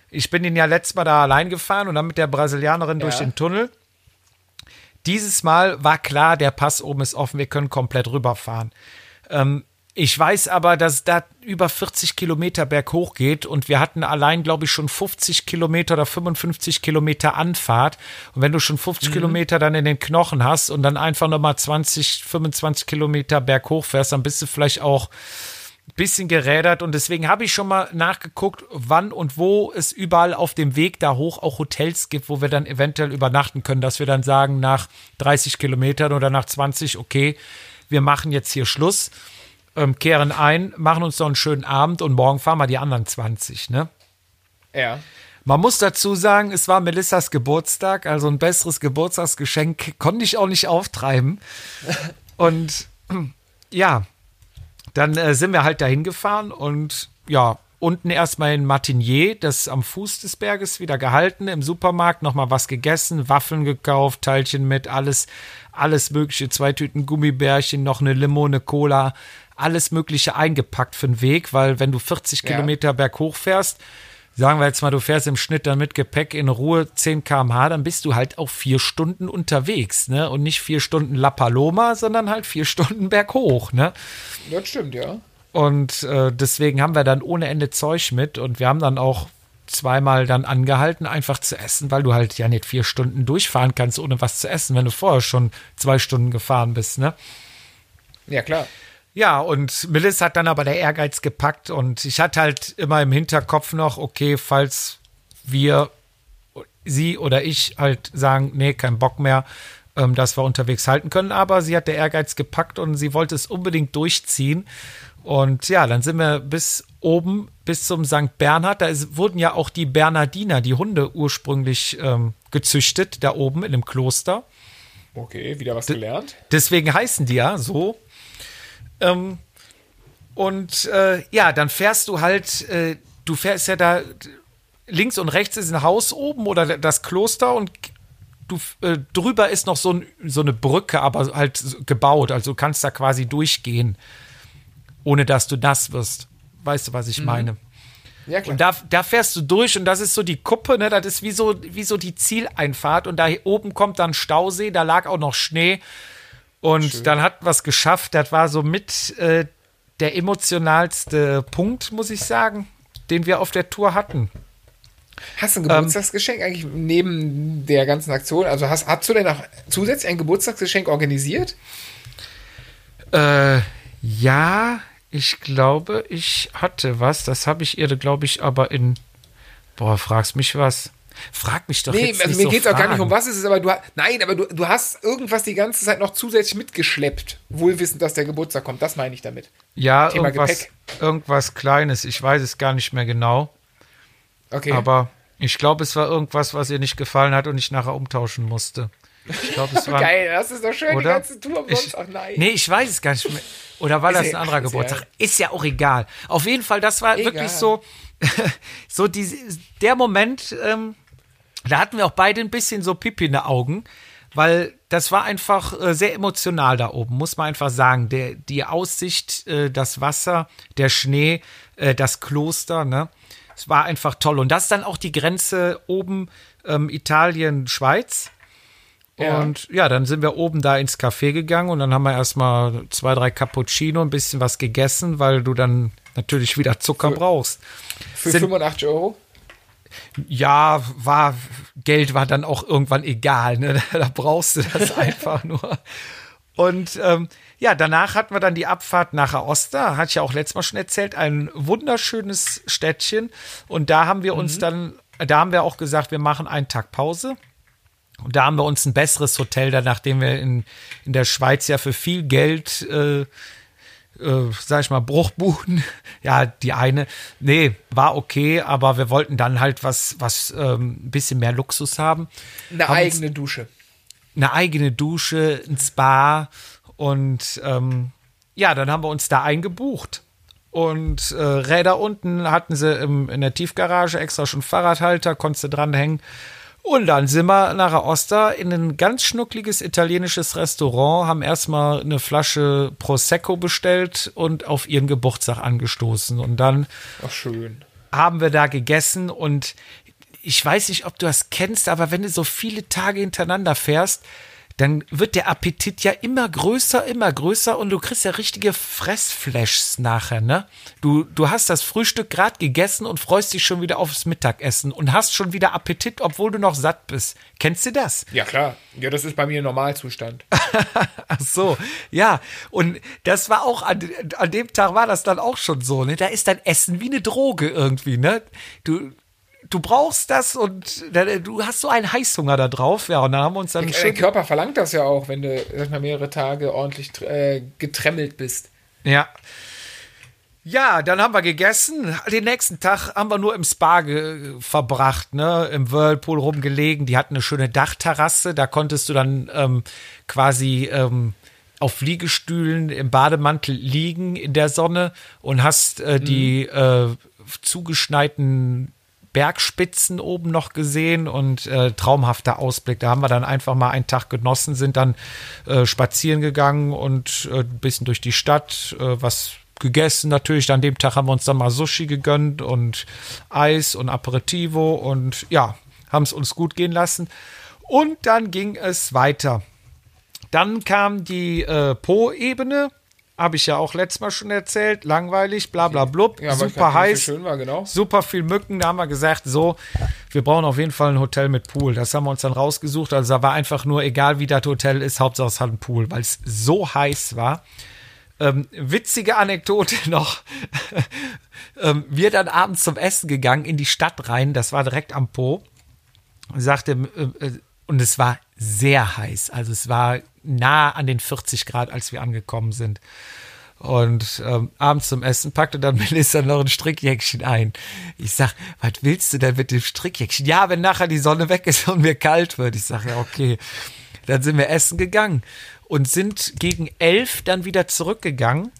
Ich bin ihn ja letztes Mal da allein gefahren und dann mit der Brasilianerin durch Ja. den Tunnel. Dieses Mal war klar, der Pass oben ist offen, wir können komplett rüberfahren. Ähm, ich weiß aber, dass da über 40 Kilometer berghoch geht und wir hatten allein, glaube ich, schon 50 Kilometer oder 55 Kilometer Anfahrt. Und wenn du schon 50 Kilometer dann in den Knochen hast und dann einfach nochmal 20, 25 Kilometer berghoch fährst, dann bist du vielleicht auch ein bisschen gerädert. Und deswegen habe ich schon mal nachgeguckt, wann und wo es überall auf dem Weg da hoch auch Hotels gibt, wo wir dann eventuell übernachten können, dass wir dann sagen, nach 30 Kilometern oder nach 20, okay, wir machen jetzt hier Schluss ähm, kehren ein, machen uns noch einen schönen Abend und morgen fahren wir die anderen 20, ne? Ja. Man muss dazu sagen, es war Melissas Geburtstag, also ein besseres Geburtstagsgeschenk konnte ich auch nicht auftreiben. [laughs] Und ja, dann äh, sind wir halt dahin gefahren und ja, unten erstmal in Martinier, das am Fuß des Berges wieder gehalten, im Supermarkt nochmal was gegessen, Waffeln gekauft, Teilchen mit, alles, alles mögliche, zwei Tüten Gummibärchen, noch eine Limo, eine Cola, alles mögliche eingepackt für den Weg, weil wenn du 40 Ja. Kilometer berghoch fährst, sagen wir jetzt mal, du fährst im Schnitt dann mit Gepäck in Ruhe 10 km/h, dann bist du halt auch vier Stunden unterwegs, ne? Und nicht vier Stunden La Paloma, sondern halt vier Stunden berghoch, ne? Das stimmt, ja. Und äh, deswegen haben wir dann ohne Ende Zeug mit und wir haben dann auch zweimal dann angehalten, einfach zu essen, weil du halt ja nicht vier Stunden durchfahren kannst, ohne was zu essen, wenn du vorher schon zwei Stunden gefahren bist, ne? Ja, klar. Ja, und Melissa hat dann aber der Ehrgeiz gepackt und ich hatte halt immer im Hinterkopf noch, okay, falls wir, sie oder ich halt sagen, nee, kein Bock mehr, ähm, dass wir unterwegs halten können, aber sie hat der Ehrgeiz gepackt und sie wollte es unbedingt durchziehen. Und ja, dann sind wir bis oben, bis zum St. Bernhard. Da ist, wurden ja auch die Bernardiner, die Hunde ursprünglich ähm, gezüchtet, da oben in dem Kloster. Okay, wieder was gelernt. Deswegen heißen die ja so. Ähm, und äh, ja, dann fährst du halt, äh, du fährst ja da, links und rechts ist ein Haus oben oder das Kloster und du äh, drüber ist noch so, ein, so eine Brücke, aber halt gebaut. Also du kannst da quasi durchgehen, ohne dass du nass wirst. Weißt du, was ich meine? Ja, klar. Und da, da fährst du durch und das ist so die Kuppe, ne? Das ist wie so, wie so die Zieleinfahrt. Und da oben kommt dann Stausee, da lag auch noch Schnee. Und dann hat was geschafft. Das war so mit äh, der emotionalste Punkt, muss ich sagen, den wir auf der Tour hatten. Hast du ein Geburtstagsgeschenk eigentlich neben der ganzen Aktion? Also hast, hast du denn auch zusätzlich ein Geburtstagsgeschenk organisiert? Äh, ja, ich glaube, ich hatte was. Das habe ich ihr, glaube ich, aber in. Boah, fragst mich was. Frag mich doch Nee, jetzt also nicht mir so geht es auch gar nicht um Fragen. was es ist, aber du nein, aber du, du hast irgendwas die ganze Zeit noch zusätzlich mitgeschleppt, wohl wissend, dass der Geburtstag kommt. Das meine ich damit. Ja, Thema irgendwas, Gepäck. irgendwas Kleines. Ich weiß es gar nicht mehr genau. Okay. Aber ich glaube, es war irgendwas, was ihr nicht gefallen hat und ich nachher umtauschen musste. Ich glaube, es [laughs] war. Geil, das ist doch schön, die Oder? ganze Tour. Ich, Ach nein. Nee, ich weiß es gar nicht mehr. Oder war Ist das ein anderer ist ja- Geburtstag? Ist ja auch egal. Auf jeden Fall, das war Egal. wirklich so, [laughs] so die, der Moment, ähm, da hatten wir auch beide ein bisschen so Pipi in den Augen, weil das war einfach äh, sehr emotional da oben, muss man einfach sagen. Der, die Aussicht, äh, das Wasser, der Schnee, äh, das Kloster, ne? Es war einfach toll. Und das ist dann auch die Grenze oben ähm, Italien, Schweiz. Ja. Und ja, dann sind wir oben da ins Café gegangen und dann haben wir erstmal zwei, drei Cappuccino, ein bisschen was gegessen, weil du dann natürlich wieder Zucker brauchst. Für sind- 85 Euro? Ja, war, Geld war dann auch irgendwann egal, ne? [laughs] Da brauchst du das [laughs] einfach nur. Und ähm, ja, danach hatten wir dann die Abfahrt nach Aosta, hatte ich ja auch letztes Mal schon erzählt, ein wunderschönes Städtchen. Und da haben wir uns dann, da haben wir auch gesagt, wir machen einen Tag Pause. Und da haben wir uns ein besseres Hotel, da nachdem wir in, in der Schweiz ja für viel Geld, äh, äh, sag ich mal, Bruchbuden, [laughs] ja, die eine, nee, war okay, aber wir wollten dann halt was, was ähm, ein bisschen mehr Luxus haben. Eine Haben eigene Dusche. eine eigene Dusche, ein Spa und ähm, ja, dann haben wir uns da eingebucht. Und äh, Räder unten hatten sie im, in der Tiefgarage extra schon Fahrradhalter, konntest du dranhängen. Und dann sind wir nach Aosta in ein ganz schnuckliges italienisches Restaurant, haben erstmal eine Flasche Prosecco bestellt und auf ihren Geburtstag angestoßen. Und dann haben wir da gegessen und ich weiß nicht, ob du das kennst, aber wenn du so viele Tage hintereinander fährst, dann wird der Appetit ja immer größer, immer größer und du kriegst ja richtige Fressflashs nachher, ne? Du, du hast das Frühstück gerade gegessen und freust dich schon wieder aufs Mittagessen und hast schon wieder Appetit, obwohl du noch satt bist. Kennst du das? Ja, klar. Ja, das ist bei mir Normalzustand. [laughs] Ach so, ja. Und das war auch, an, an dem Tag war das dann auch schon so, ne? Da ist dein Essen wie eine Droge irgendwie, ne? Du, du brauchst das und da- du hast so einen Heißhunger da drauf, ja. Und dann haben wir uns dann Der schön. Körper verlangt das ja auch, wenn du sag mal, mehrere Tage ordentlich äh, getremmelt bist. Ja. Ja, dann haben wir gegessen. Den nächsten Tag haben wir nur im Spa verbracht, ne? Im Whirlpool rumgelegen. Die hatten eine schöne Dachterrasse. Da konntest du dann ähm, quasi ähm, auf Liegestühlen im Bademantel liegen in der Sonne und hast äh, die äh, zugeschneiten Bergspitzen oben noch gesehen und äh, traumhafter Ausblick. Da haben wir dann einfach mal einen Tag genossen, sind dann äh, spazieren gegangen und äh, ein bisschen durch die Stadt, äh, was gegessen natürlich. An dem Tag haben wir uns dann mal Sushi gegönnt und Eis und Aperitivo und ja, haben es uns gut gehen lassen. Und dann ging es weiter. Dann kam die äh, Po-Ebene, habe ich ja auch letztes Mal schon erzählt, langweilig, bla bla blub, Ja, super heiß war, genau. super viel Mücken. Da haben wir gesagt, so, wir brauchen auf jeden Fall ein Hotel mit Pool. Das haben wir uns dann rausgesucht. Also da war einfach nur, egal wie das Hotel ist, Hauptsache es hat einen Pool, weil es so heiß war. Ähm, witzige Anekdote [laughs] noch. ähm, wir dann abends zum Essen gegangen in die Stadt rein. Das war direkt am Po. Sagte, äh, äh, und es war sehr heiß. Also es war nah an den 40 Grad, als wir angekommen sind. Und ähm, abends zum Essen packte dann [laughs] Melissa noch ein Strickjäckchen ein. Ich sag, was willst du denn mit dem Strickjäckchen? Ja, wenn nachher die Sonne weg ist und mir kalt wird. Ich sag, ja, okay. Dann sind wir essen gegangen und sind gegen elf dann wieder zurückgegangen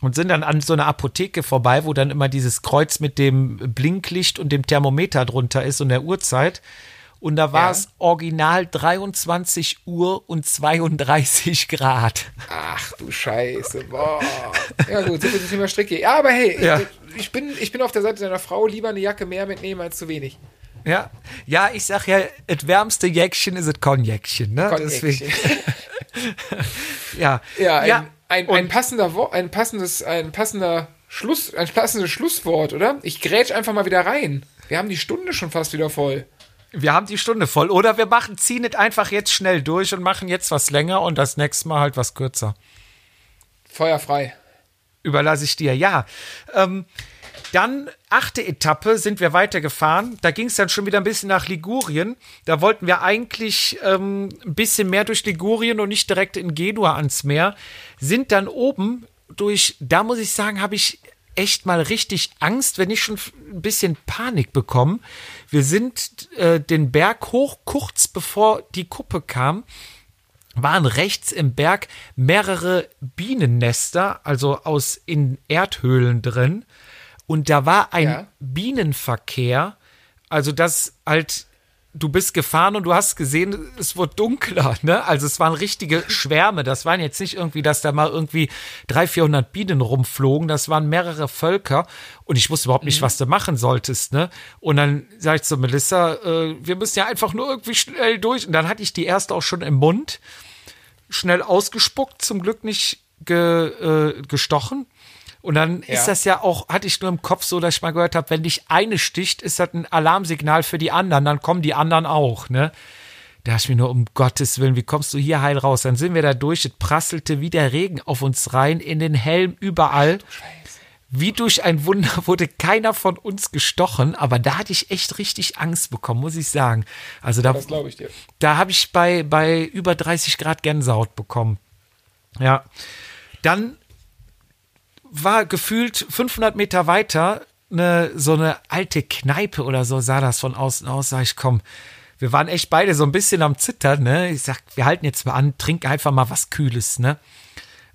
und sind dann an so einer Apotheke vorbei, wo dann immer dieses Kreuz mit dem Blinklicht und dem Thermometer drunter ist und der Uhrzeit. Und da war Ja. es original 23 Uhr und 32 [laughs] Grad. Ach du Scheiße, boah. Ja gut, so viel zum Thema Stricke. Ja, aber hey, Ja. ich, ich, bin, ich bin auf der Seite deiner Frau, lieber eine Jacke mehr mitnehmen als zu wenig. Ja, ja, ich sag ja, das wärmste Jäckchen ist das Konjäckchen, ne? Konjäckchen. [laughs] Ja, Ja, ein, ja. ein, ein passender Wo ein passendes, ein passender Schluss, ein passendes Schlusswort, oder? Ich grätsch einfach mal wieder rein. Wir haben die Stunde schon fast wieder voll. Wir haben die Stunde voll. Oder wir machen, ziehen es einfach jetzt schnell durch und machen jetzt was länger und das nächste Mal halt was kürzer. Feuer frei. Überlasse ich dir, ja. Ähm, dann, achte Etappe, sind wir weitergefahren. Da ging es dann schon wieder ein bisschen nach Ligurien. Da wollten wir eigentlich ähm, ein bisschen mehr durch Ligurien und nicht direkt in Genua ans Meer. Sind dann oben durch, da muss ich sagen, habe ich echt mal richtig Angst, wenn ich schon ein bisschen Panik bekommen. Wir sind äh, den Berg hoch, kurz bevor die Kuppe kam waren rechts im Berg mehrere Bienennester, also aus in Erdhöhlen drin. Und da war ein Ja. Bienenverkehr, also das halt, du bist gefahren und du hast gesehen, es wird dunkler, ne? Also es waren richtige [laughs] Schwärme. Das waren jetzt nicht irgendwie, dass da mal irgendwie 300, 400 Bienen rumflogen. Das waren mehrere Völker. Und ich wusste überhaupt nicht, was du machen solltest, ne? Und dann sag ich zu Melissa, äh, wir müssen ja einfach nur irgendwie schnell durch. Und dann hatte ich die erste auch schon im Mund schnell ausgespuckt, zum Glück nicht ge, äh, gestochen. Und dann Ja. ist das ja auch, hatte ich nur im Kopf so, dass ich mal gehört habe, wenn dich eine sticht, ist das ein Alarmsignal für die anderen, dann kommen die anderen auch, ne? Da dachte ich mir nur, um Gottes Willen, wie kommst du hier heil raus? Dann sind wir da durch, es prasselte wie der Regen auf uns rein, in den Helm, überall. Wie durch ein Wunder [laughs] wurde keiner von uns gestochen, aber da hatte ich echt richtig Angst bekommen, muss ich sagen. Also da, Das glaube ich dir. da habe ich bei, bei über 30 Grad Gänsehaut bekommen. Ja. Dann war gefühlt 500 Meter weiter eine, so eine alte Kneipe oder so sah das von außen aus. Sag ich, komm, wir waren echt beide so ein bisschen am Zittern, ne? Ich sag, wir halten jetzt mal an, trink einfach mal was Kühles, ne?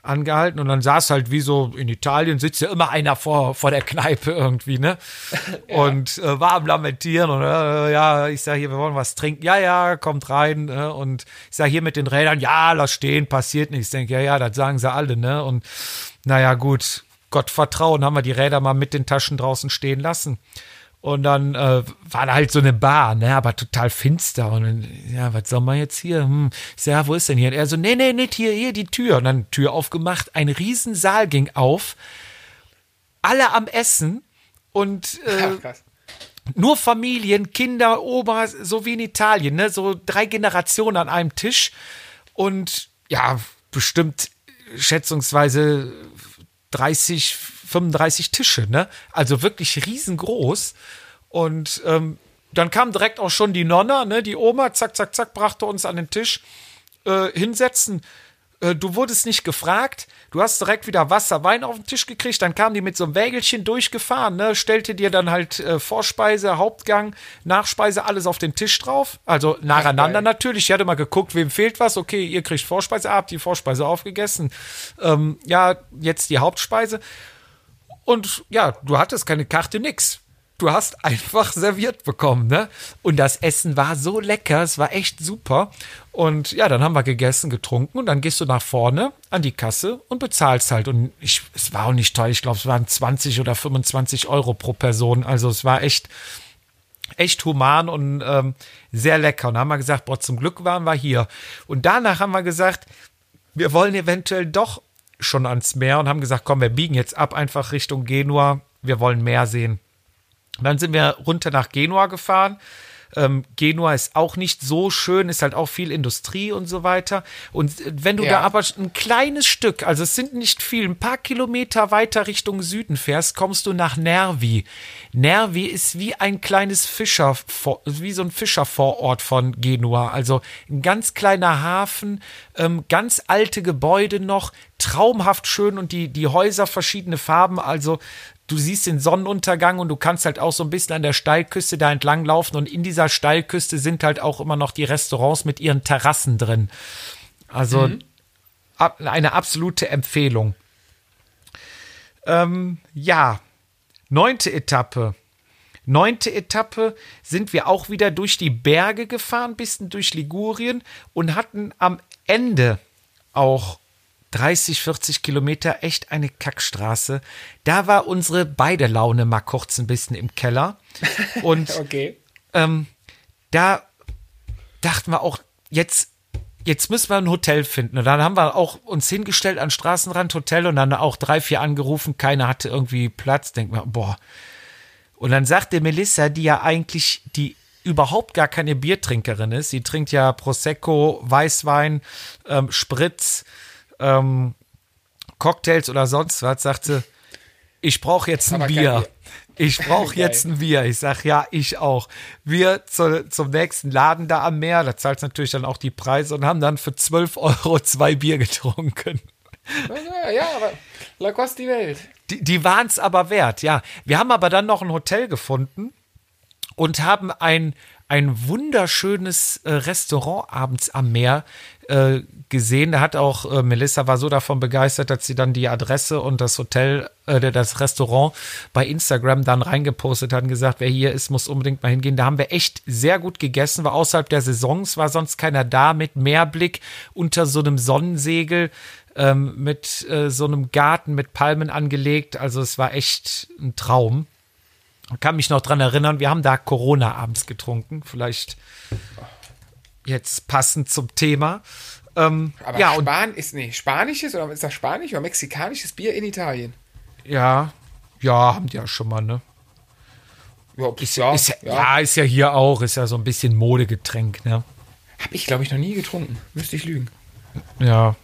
Angehalten und dann saß halt wie so in Italien sitzt ja immer einer vor, vor der Kneipe irgendwie, ne? [laughs] Und äh, war am Lamentieren und äh, ja, ich sag hier, wir wollen was trinken. Ja, ja, kommt rein. Äh, und ich sag hier mit den Rädern, ja, lass stehen, passiert nichts. Ich denke, ja, ja, das sagen sie alle, ne? Und naja, gut, Gott vertrauen, haben wir die Räder mal mit den Taschen draußen stehen lassen. Und dann äh, war da halt so eine Bar, ne, aber total finster. Und dann, ja, was soll man jetzt hier? Hm. Ich sag, ja, wo ist denn hier? Und er so, nee, nee, nicht hier, hier die Tür. Und dann Tür aufgemacht, ein Riesensaal ging auf, alle am Essen und äh, krass. nur Familien, Kinder, Oma, so wie in Italien, ne? So drei Generationen an einem Tisch und ja, bestimmt schätzungsweise 30, 35 Tische, ne? Also wirklich riesengroß. Und ähm, dann kam direkt auch schon die Nonna, ne? Die Oma, zack, zack, zack, brachte uns an den Tisch. Äh, hinsetzen. Äh, du wurdest nicht gefragt. Du hast direkt wieder Wasser, Wein auf den Tisch gekriegt. Dann kam die mit so einem Wägelchen durchgefahren, ne? Stellte dir dann halt äh, Vorspeise, Hauptgang, Nachspeise, alles auf den Tisch drauf. Also nacheinander geil. natürlich. Ich hatte mal geguckt, wem fehlt was. Okay, ihr kriegt Vorspeise, ah, habt die Vorspeise aufgegessen. Ähm, ja, jetzt die Hauptspeise. Und ja, du hattest keine Karte, nix. Du hast einfach [laughs] serviert bekommen, ne? Und das Essen war so lecker, es war echt super. Und ja, dann haben wir gegessen, getrunken und dann gehst du nach vorne an die Kasse und bezahlst halt. Und ich, es war auch nicht teuer, ich glaube, es waren 20 oder 25 Euro pro Person. Also es war echt, echt human und ähm, sehr lecker. Und dann haben wir gesagt, boah, zum Glück waren wir hier. Und danach haben wir gesagt, wir wollen eventuell doch schon ans Meer und haben gesagt, komm, wir biegen jetzt ab einfach Richtung Genua. Wir wollen Meer sehen. Dann sind wir runter nach Genua gefahren. Ähm, Genua ist auch nicht so schön, ist halt auch viel Industrie und so weiter. Und äh, wenn du Ja. da aber ein kleines Stück, also es sind nicht viel, ein paar Kilometer weiter Richtung Süden fährst, kommst du nach Nervi. Nervi ist wie ein kleines Fischer, wie so ein Fischervorort von Genua. Also ein ganz kleiner Hafen, ähm, ganz alte Gebäude noch, traumhaft schön und die, die Häuser verschiedene Farben. Also du siehst den Sonnenuntergang und du kannst halt auch so ein bisschen an der Steilküste da entlang laufen und in dieser Steilküste sind halt auch immer noch die Restaurants mit ihren Terrassen drin. Also ab, eine absolute Empfehlung. Ähm, ja, neunte Etappe. Neunte Etappe sind wir auch wieder durch die Berge gefahren, bisschen durch Ligurien und hatten am Ende auch 30, 40 Kilometer echt eine Kackstraße. Da war unsere beide Laune mal kurz ein bisschen im Keller. [laughs] Und Okay. ähm, da dachten wir auch, jetzt, jetzt müssen wir ein Hotel finden. Und dann haben wir auch uns hingestellt an Straßenrand Hotel und dann auch drei, vier angerufen. Keiner hatte irgendwie Platz. Denkt man, boah. Und dann sagte Melissa, die ja eigentlich die überhaupt gar keine Biertrinkerin ist. Sie trinkt ja Prosecco, Weißwein, ähm, Spritz, ähm, Cocktails oder sonst was, sagte, ich brauche jetzt ein Bier. Bier. Ich brauche [laughs] jetzt ein Bier. Ich sag, ja, ich auch. Wir zu, zum nächsten Laden da am Meer, da zahlt natürlich dann auch die Preise und haben dann für 12 Euro zwei Bier getrunken. Ja, ja, aber Lacoste die Welt. Die, die waren es aber wert, ja. Wir haben aber dann noch ein Hotel gefunden und haben ein, ein wunderschönes äh, Restaurant abends am Meer äh, gesehen. Da hat auch äh, Melissa war so davon begeistert, dass sie dann die Adresse und das Hotel, äh, das Restaurant bei Instagram dann reingepostet hat und gesagt, wer hier ist, muss unbedingt mal hingehen. Da haben wir echt sehr gut gegessen, war außerhalb der Saison, es war sonst keiner da mit Meerblick unter so einem Sonnensegel. Ähm, mit so einem Garten mit Palmen angelegt. Also es war echt ein Traum. Kann mich noch dran erinnern, wir haben da Corona abends getrunken. Vielleicht jetzt passend zum Thema. Ähm, Aber ja, und, Span ist, nee, spanisches oder ist das spanisch oder mexikanisches Bier in Italien? ja, ja, haben die ja schon mal, ne? Ja, Ist ja, ist ja. ja, ist ja hier auch, ist ja so ein bisschen Modegetränk, ne? Hab ich, glaube ich, noch nie getrunken. Müsste ich lügen. Ja.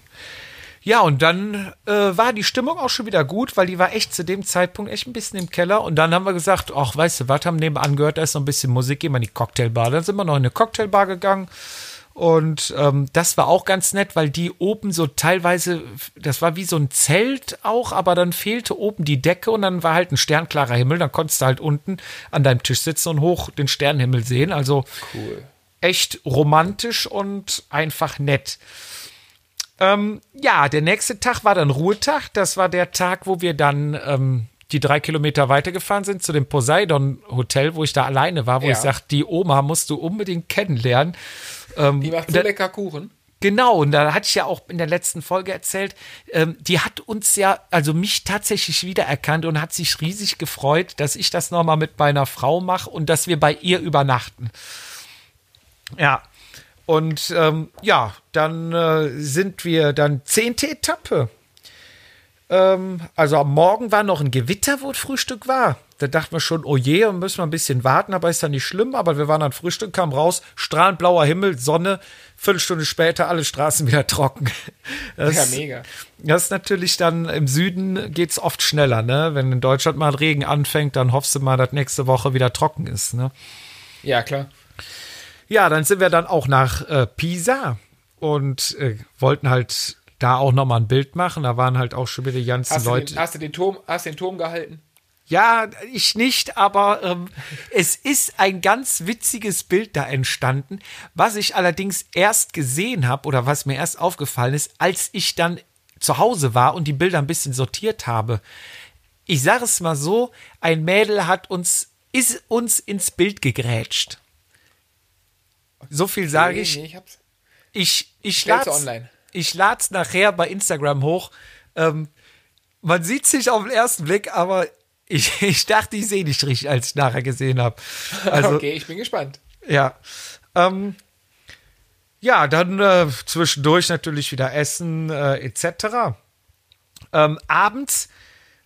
Ja, und dann äh, war die Stimmung auch schon wieder gut, weil die war echt zu dem Zeitpunkt echt ein bisschen im Keller. Und dann haben wir gesagt, ach, weißt du was, haben nebenan gehört, da ist noch ein bisschen Musik, gehen wir in die Cocktailbar. Dann sind wir noch in eine Cocktailbar gegangen. Und ähm, das war auch ganz nett, weil die oben so teilweise, das war wie so ein Zelt auch, aber dann fehlte oben die Decke und dann war halt ein sternklarer Himmel. Dann konntest du halt unten an deinem Tisch sitzen und hoch den Sternenhimmel sehen. Also Cool. echt romantisch und einfach nett. Ähm, ja, der nächste Tag war dann Ruhetag. Das war der Tag, wo wir dann ähm, die drei Kilometer weitergefahren sind zu dem Poseidon Hotel, wo ich da alleine war, wo Ja. ich sag, die Oma musst du unbedingt kennenlernen. Ähm, Die macht so lecker Kuchen. Genau, und da hatte ich ja auch in der letzten Folge erzählt, ähm, die hat uns ja, also mich tatsächlich wiedererkannt und hat sich riesig gefreut, dass ich das nochmal mit meiner Frau mache und dass wir bei ihr übernachten. Ja, und ähm, ja, dann äh, sind wir dann zehnte Etappe. Ähm, also am Morgen war noch ein Gewitter, wo das Frühstück war. Da dachten wir schon, oh je, müssen wir ein bisschen warten, aber ist ja nicht schlimm. Aber wir waren dann Frühstück, kam raus, strahlend blauer Himmel, Sonne, Viertelstunde später alle Straßen [laughs] wieder trocken. Das, Ja, mega. Das ist natürlich dann im Süden geht's oft schneller, ne? Wenn in Deutschland mal Regen anfängt, dann hoffst du mal, dass nächste Woche wieder trocken ist, ne? Ja, klar. Ja, dann sind wir dann auch nach äh, Pisa und äh, wollten halt da auch noch mal ein Bild machen. Da waren halt auch schon wieder die ganzen Hast, du Leute. den, hast, du den Turm, hast den Turm gehalten? Ja, ich nicht, aber ähm, es ist ein ganz witziges Bild da entstanden, was ich allerdings erst gesehen habe oder was mir erst aufgefallen ist, als ich dann zu Hause war und die Bilder ein bisschen sortiert habe. Ich sage es mal so, ein Mädel hat uns, ist uns ins Bild gegrätscht. So viel sage Nee, ich. nee, ich hab's. Ich, ich du lad's, online. ich lad's nachher bei Instagram hoch. Ähm, man sieht sich auf den ersten Blick, aber ich, [laughs] ich dachte, ich sehe nicht richtig, als ich nachher gesehen habe. Also, okay, ich bin gespannt. ja. Ähm, ja, dann äh, zwischendurch natürlich wieder Essen äh, etc. Ähm, abends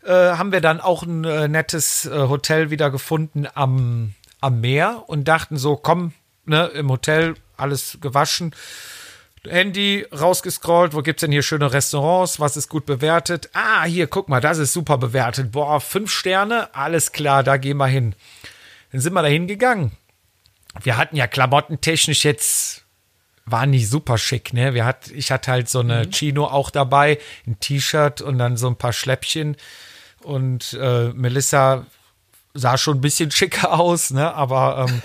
äh, haben wir dann auch ein äh, nettes äh, Hotel wieder gefunden am, am Meer und dachten so, komm, ne, im Hotel alles gewaschen. Handy rausgescrollt, wo gibt's denn hier schöne Restaurants, was ist gut bewertet? Ah, hier, guck mal, das ist super bewertet. Boah, fünf Sterne, alles klar, da gehen wir hin. Dann sind wir da hingegangen. Wir hatten ja klamottentechnisch jetzt, war nicht super schick, ne? Wir hat, ich hatte halt so eine Chino auch dabei, ein T-Shirt und dann so ein paar Schläppchen. Und äh, Melissa sah schon ein bisschen schicker aus, ne? Aber ähm,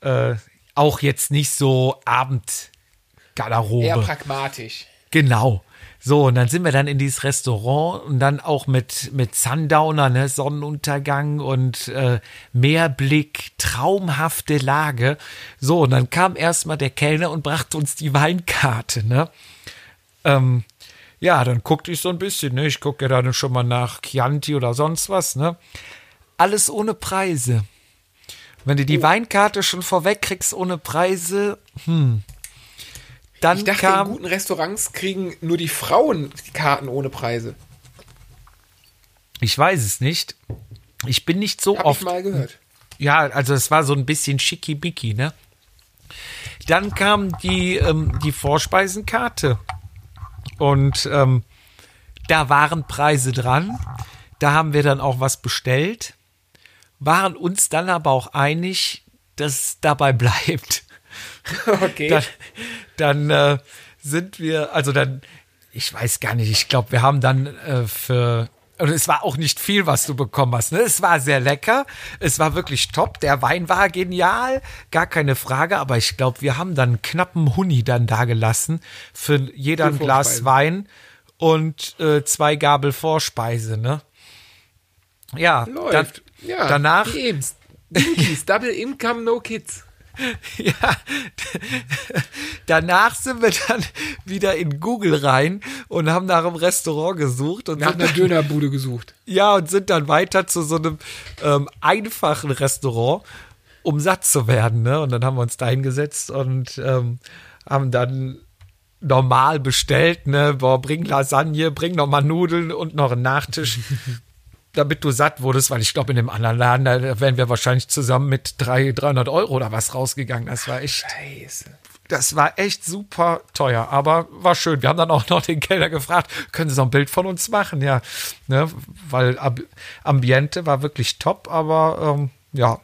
[laughs] äh, auch jetzt nicht so Abendgarderobe. Eher pragmatisch. Genau. So, und dann sind wir dann in dieses Restaurant und dann auch mit, mit Sundowner, ne, Sonnenuntergang und äh, Meerblick, traumhafte Lage. So, und dann kam erstmal der Kellner und brachte uns die Weinkarte, ne? Ähm, ja, dann guckte ich so ein bisschen, ne? Ich gucke ja dann schon mal nach Chianti oder sonst was, ne? Alles ohne Preise. Wenn du die Weinkarte schon vorweg kriegst ohne Preise, hm. Dann Ich dachte, kam. in guten Restaurants kriegen nur die Frauen die Karten ohne Preise. Ich weiß es nicht. Ich bin nicht so Hab oft. ich mal gehört. Ja, also es war so ein bisschen schickibicki, ne? Dann kam die, ähm, die Vorspeisenkarte. Und ähm, da waren Preise dran. Da haben wir dann auch was bestellt. Waren uns dann aber auch einig, dass es dabei [laughs] bleibt. Okay. Dann, dann äh, sind wir, also dann, ich weiß gar nicht, ich glaube, wir haben dann äh, für, und es war auch nicht viel, was du bekommen hast. Ne? Es war sehr lecker, es war wirklich top, der Wein war genial, gar keine Frage, aber ich glaube, wir haben dann einen knappen Huni dann da gelassen für jeder ein Glas. Wein und äh, zwei Gabel Vorspeise, ne? Ja, Läuft. Ja, danach Wie eben's. Dinkies, [laughs] Double Income, No Kids. Ja, danach sind wir dann wieder in Google rein und haben nach einem Restaurant gesucht und Nach einer dann, Dönerbude gesucht. ja und sind dann weiter zu so einem ähm, einfachen Restaurant, um satt zu werden. Ne? Und dann haben wir uns da hingesetzt und ähm, haben dann normal bestellt, ne, boah, bring Lasagne, bring noch mal Nudeln und noch einen Nachtisch. [laughs] damit du satt wurdest, weil ich glaube, in dem anderen Laden, da wären wir wahrscheinlich zusammen mit drei, 300 Euro oder was rausgegangen. Das war echt, Scheiße. das war echt super teuer, aber war schön. Wir haben dann auch noch den Kellner gefragt, können Sie so ein Bild von uns machen? Ja, ne, weil Ab Ambiente war wirklich top, aber ähm, ja,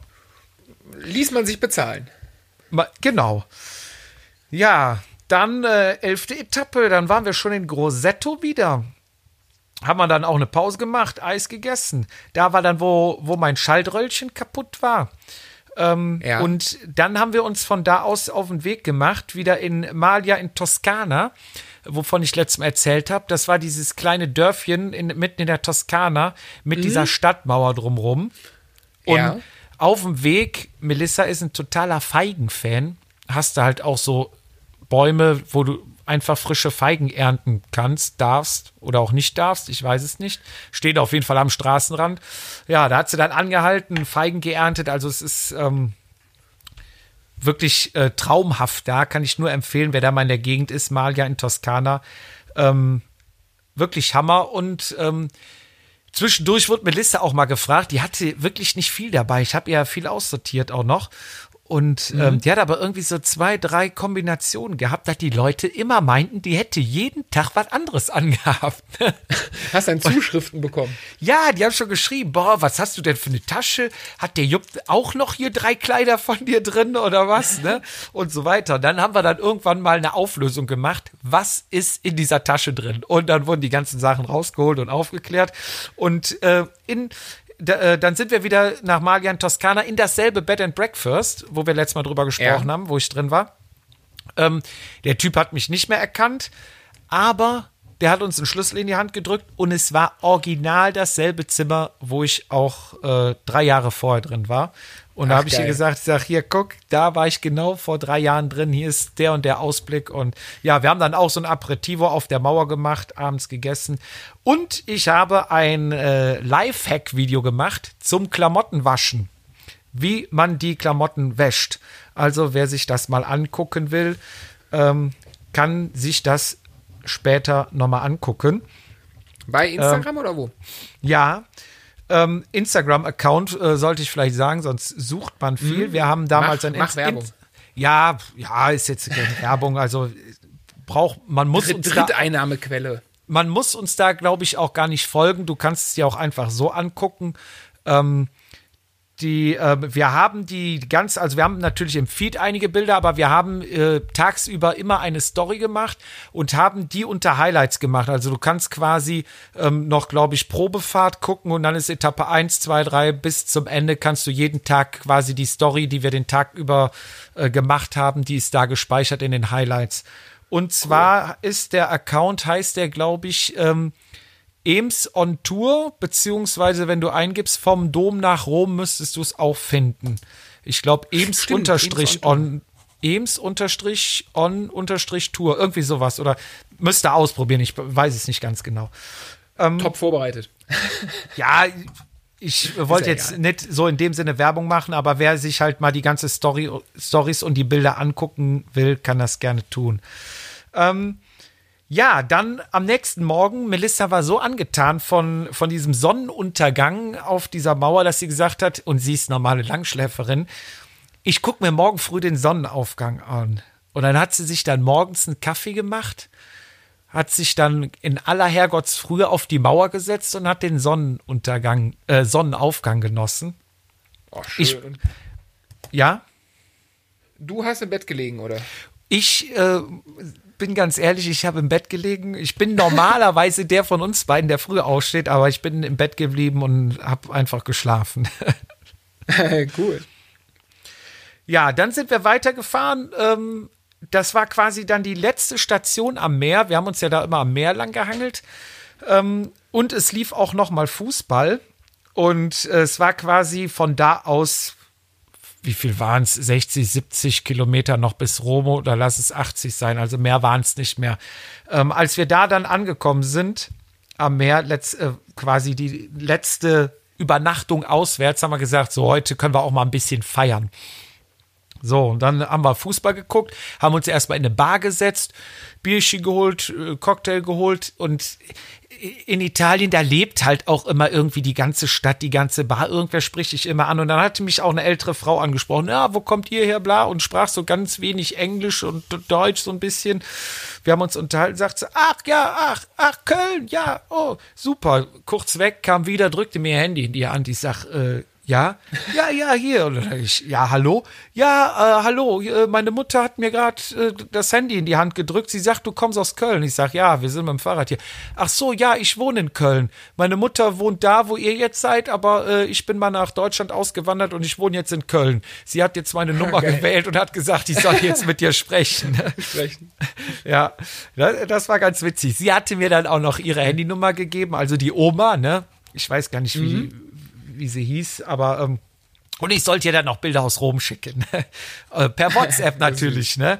Ließ man sich bezahlen. Ma- Genau. Ja, dann äh, elfte Etappe, dann waren wir schon in Grosseto wieder. Haben wir dann auch eine Pause gemacht, Eis gegessen. Da war dann, wo, wo mein Schaltröllchen kaputt war. Ähm, Ja. Und dann haben wir uns von da aus auf den Weg gemacht, wieder in Maglia in Toskana, wovon ich letztes Mal erzählt habe. Das war dieses kleine Dörfchen in, mitten in der Toskana mit dieser Stadtmauer drumrum. Und Ja. auf dem Weg, Melissa ist ein totaler Feigenfan, hast du halt auch so Bäume, wo du einfach frische Feigen ernten kannst, darfst oder auch nicht darfst, ich weiß es nicht. Steht auf jeden Fall am Straßenrand. Ja, da hat sie dann angehalten, Feigen geerntet, also es ist ähm, wirklich äh, traumhaft da, kann ich nur empfehlen, wer da mal in der Gegend ist, Malia in Toskana. Ähm, wirklich Hammer und ähm, Zwischendurch wurde Melissa auch mal gefragt, die hatte wirklich nicht viel dabei. Ich habe ja viel aussortiert auch noch. Und ähm, die hat aber irgendwie so zwei, drei Kombinationen gehabt, dass die Leute immer meinten, die hätte jeden Tag was anderes [laughs] angehabt. Hast dann Zuschriften bekommen. ja, die haben schon geschrieben, boah, was hast du denn für eine Tasche? Hat der Jupp auch noch hier drei Kleider von dir drin oder was? Ne? Und so weiter. Dann haben wir dann irgendwann mal eine Auflösung gemacht, was ist in dieser Tasche drin? Und dann wurden die ganzen Sachen rausgeholt und aufgeklärt. Und äh, in da, äh, dann sind wir wieder nach Magian Toskana in dasselbe Bed and Breakfast, wo wir letztes Mal drüber gesprochen Ja. haben, wo ich drin war. Ähm, der Typ hat mich nicht mehr erkannt, aber der hat uns einen Schlüssel in die Hand gedrückt und es war original dasselbe Zimmer, wo ich auch äh, drei Jahre vorher drin war. Und da Ach, habe ich ihr gesagt, ich sag, hier, guck, da war ich genau vor drei Jahren drin, hier ist der und der Ausblick. Und ja, wir haben dann auch so ein Aperitivo auf der Mauer gemacht, abends gegessen. Und ich habe ein äh, Lifehack-Video gemacht zum Klamottenwaschen wie man die Klamotten wäscht. Also wer sich das mal angucken will, ähm, kann sich das später nochmal angucken. Bei Instagram oder wo? Ja, ähm, Instagram-Account äh, sollte ich vielleicht sagen, sonst sucht man viel. Wir haben damals Mach- ein mach Werbung. Ja, ja, ist jetzt keine [laughs] Werbung. Also äh, braucht man muss Dritt, uns da, Dritteinnahmequelle. man muss uns da, glaube ich, auch gar nicht folgen. Du kannst es dir auch einfach so angucken. Ähm, die, äh, wir haben die ganz, also wir haben natürlich im Feed einige Bilder, aber wir haben äh, tagsüber immer eine Story gemacht und haben die unter Highlights gemacht. Also du kannst quasi ähm, noch, glaube ich, Probefahrt gucken und dann ist Etappe 1, 2, 3 bis zum Ende kannst du jeden Tag quasi die Story, die wir den Tag über äh, gemacht haben, die ist da gespeichert in den Highlights. Und zwar ist der Account, heißt der, glaube ich, ähm, Ems on Tour, beziehungsweise wenn du eingibst vom Dom nach Rom, müsstest du es auch finden. Ich glaube, Ems Stimmt, unterstrich on Ems unterstrich on unterstrich Tour, irgendwie sowas. Oder müsste ausprobieren, ich weiß es nicht ganz genau. Top vorbereitet. [laughs] Ja, ich wollte ja jetzt egal. nicht so in dem Sinne Werbung machen, aber wer sich halt mal die ganze Story, Stories und die Bilder angucken will, kann das gerne tun. Ähm, ja, dann am nächsten Morgen, Melissa war so angetan von, von diesem Sonnenuntergang auf dieser Mauer, dass sie gesagt hat, und sie ist normale Langschläferin, ich gucke mir morgen früh den Sonnenaufgang an. Und dann hat sie sich dann morgens einen Kaffee gemacht, hat sich dann in aller Herrgottsfrühe auf die Mauer gesetzt und hat den Sonnenuntergang, äh, Sonnenaufgang genossen. Oh, schön. Ich- Ja, du hast im Bett gelegen, oder? ich äh, bin ganz ehrlich, ich habe im Bett gelegen. Ich bin normalerweise der von uns beiden, der früh aufsteht, aber ich bin im Bett geblieben und habe einfach geschlafen. [laughs] cool. Ja, dann sind wir weitergefahren. Ähm, das war quasi dann die letzte Station am Meer. Wir haben uns ja da immer am Meer lang gehangelt. Ähm, und es lief auch noch mal Fußball. Und äh, es war quasi von da aus, wie viel waren es? 60, 70 Kilometer noch bis Rom oder lass es 80 sein. Also mehr waren es nicht mehr. Ähm, als wir da dann angekommen sind am Meer, letzt, äh, quasi die letzte Übernachtung auswärts, haben wir gesagt, so heute können wir auch mal ein bisschen feiern. So, und dann haben wir Fußball geguckt, haben uns erstmal in eine Bar gesetzt, Bierchen geholt, äh, Cocktail geholt und in Italien, da lebt halt auch immer irgendwie die ganze Stadt, die ganze Bar. Irgendwer spricht dich immer an. Und dann hatte mich auch eine ältere Frau angesprochen. Ja, wo kommt ihr her, bla? Und sprach so ganz wenig Englisch und Deutsch so ein bisschen. Wir haben uns unterhalten, sagt sie, ach ja, ach, ach, Köln, ja, oh, super. Kurz weg, kam wieder, drückte mir ihr Handy in die Hand. Ich sag, äh, ja, ja, ja, hier. Und dann ich, ja, hallo? Ja, äh, hallo, äh, meine Mutter hat mir gerade äh, das Handy in die Hand gedrückt. Sie sagt, du kommst aus Köln. Ich sag, ja, wir sind mit dem Fahrrad hier. Ach so, ja, ich wohne in Köln. Meine Mutter wohnt da, wo ihr jetzt seid, aber äh, ich bin mal nach Deutschland ausgewandert und ich wohne jetzt in Köln. Sie hat jetzt meine Nummer Geil. gewählt und hat gesagt, ich soll jetzt mit dir sprechen. [laughs] Sprechen. Ja, das, das war ganz witzig. Sie hatte mir dann auch noch ihre Handynummer gegeben, also die Oma, ne? Ich weiß gar nicht, wie, wie sie hieß, aber ähm, und ich sollte ihr dann noch Bilder aus Rom schicken. [laughs] Äh, per WhatsApp [laughs] natürlich, ne?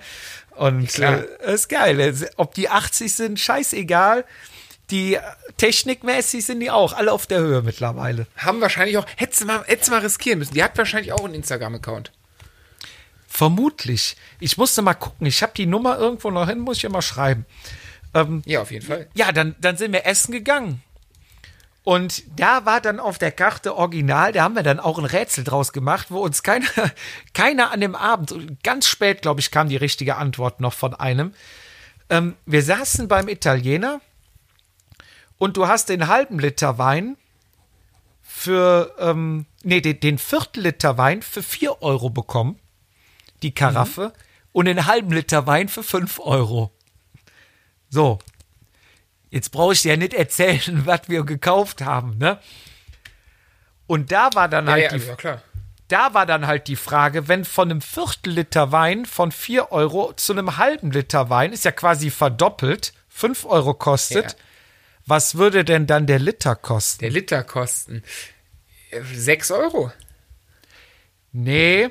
Und äh, ist geil. Ob die 80 sind, scheißegal. Die äh, technikmäßig sind die auch alle auf der Höhe mittlerweile. Haben wahrscheinlich auch, hättest du mal, hättest mal riskieren müssen. Die hat wahrscheinlich auch einen Instagram-Account. Vermutlich. Ich musste mal gucken. Ich habe die Nummer irgendwo noch hin, muss ich immer schreiben. Ähm, Ja, auf jeden Fall. ja, dann, dann sind wir essen gegangen. Und da war dann auf der Karte original, da haben wir dann auch ein Rätsel draus gemacht, wo uns keiner, [laughs] keiner an dem Abend, ganz spät, glaube ich, kam die richtige Antwort noch von einem. Ähm, wir saßen beim Italiener und du hast den halben Liter Wein für, ähm, nee, den, den Viertel Liter Wein für 4 Euro bekommen, die Karaffe, und den halben Liter Wein für 5 Euro. So, Jetzt brauche ich dir ja nicht erzählen, [laughs] was wir gekauft haben, ne? Und da war dann Ja, halt ja, die, ja, da war dann halt die Frage, wenn von einem Viertel Liter Wein von 4 Euro zu einem halben Liter Wein, ist ja quasi verdoppelt, 5 Euro kostet, was würde denn dann der Liter kosten? Der Liter kosten 6 Euro. Nee.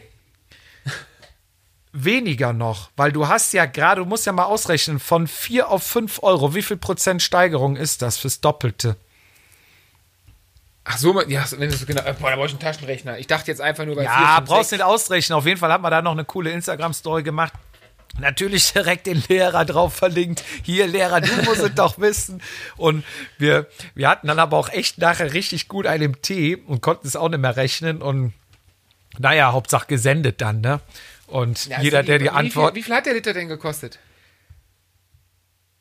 Weniger noch, weil du hast ja gerade, du musst ja mal ausrechnen, von 4 auf 5 Euro, wie viel Prozent Steigerung ist das fürs Doppelte? Ach so, ja, wenn du so genau. äh, Boah, da brauche ich einen Taschenrechner. Ich dachte jetzt einfach nur, weil Ja, 4, 5, brauchst 6, nicht ausrechnen. Auf jeden Fall hat man da noch eine coole Instagram-Story gemacht. Natürlich direkt den Lehrer drauf verlinkt. Hier, Lehrer, du musst es doch wissen. Und wir, wir hatten dann aber auch echt nachher richtig gut einen im Tee und konnten es auch nicht mehr rechnen. Und naja, Hauptsache gesendet dann, ne? Und Ja, jeder, also der die wie Antwort. Viel, wie viel hat der Liter denn gekostet?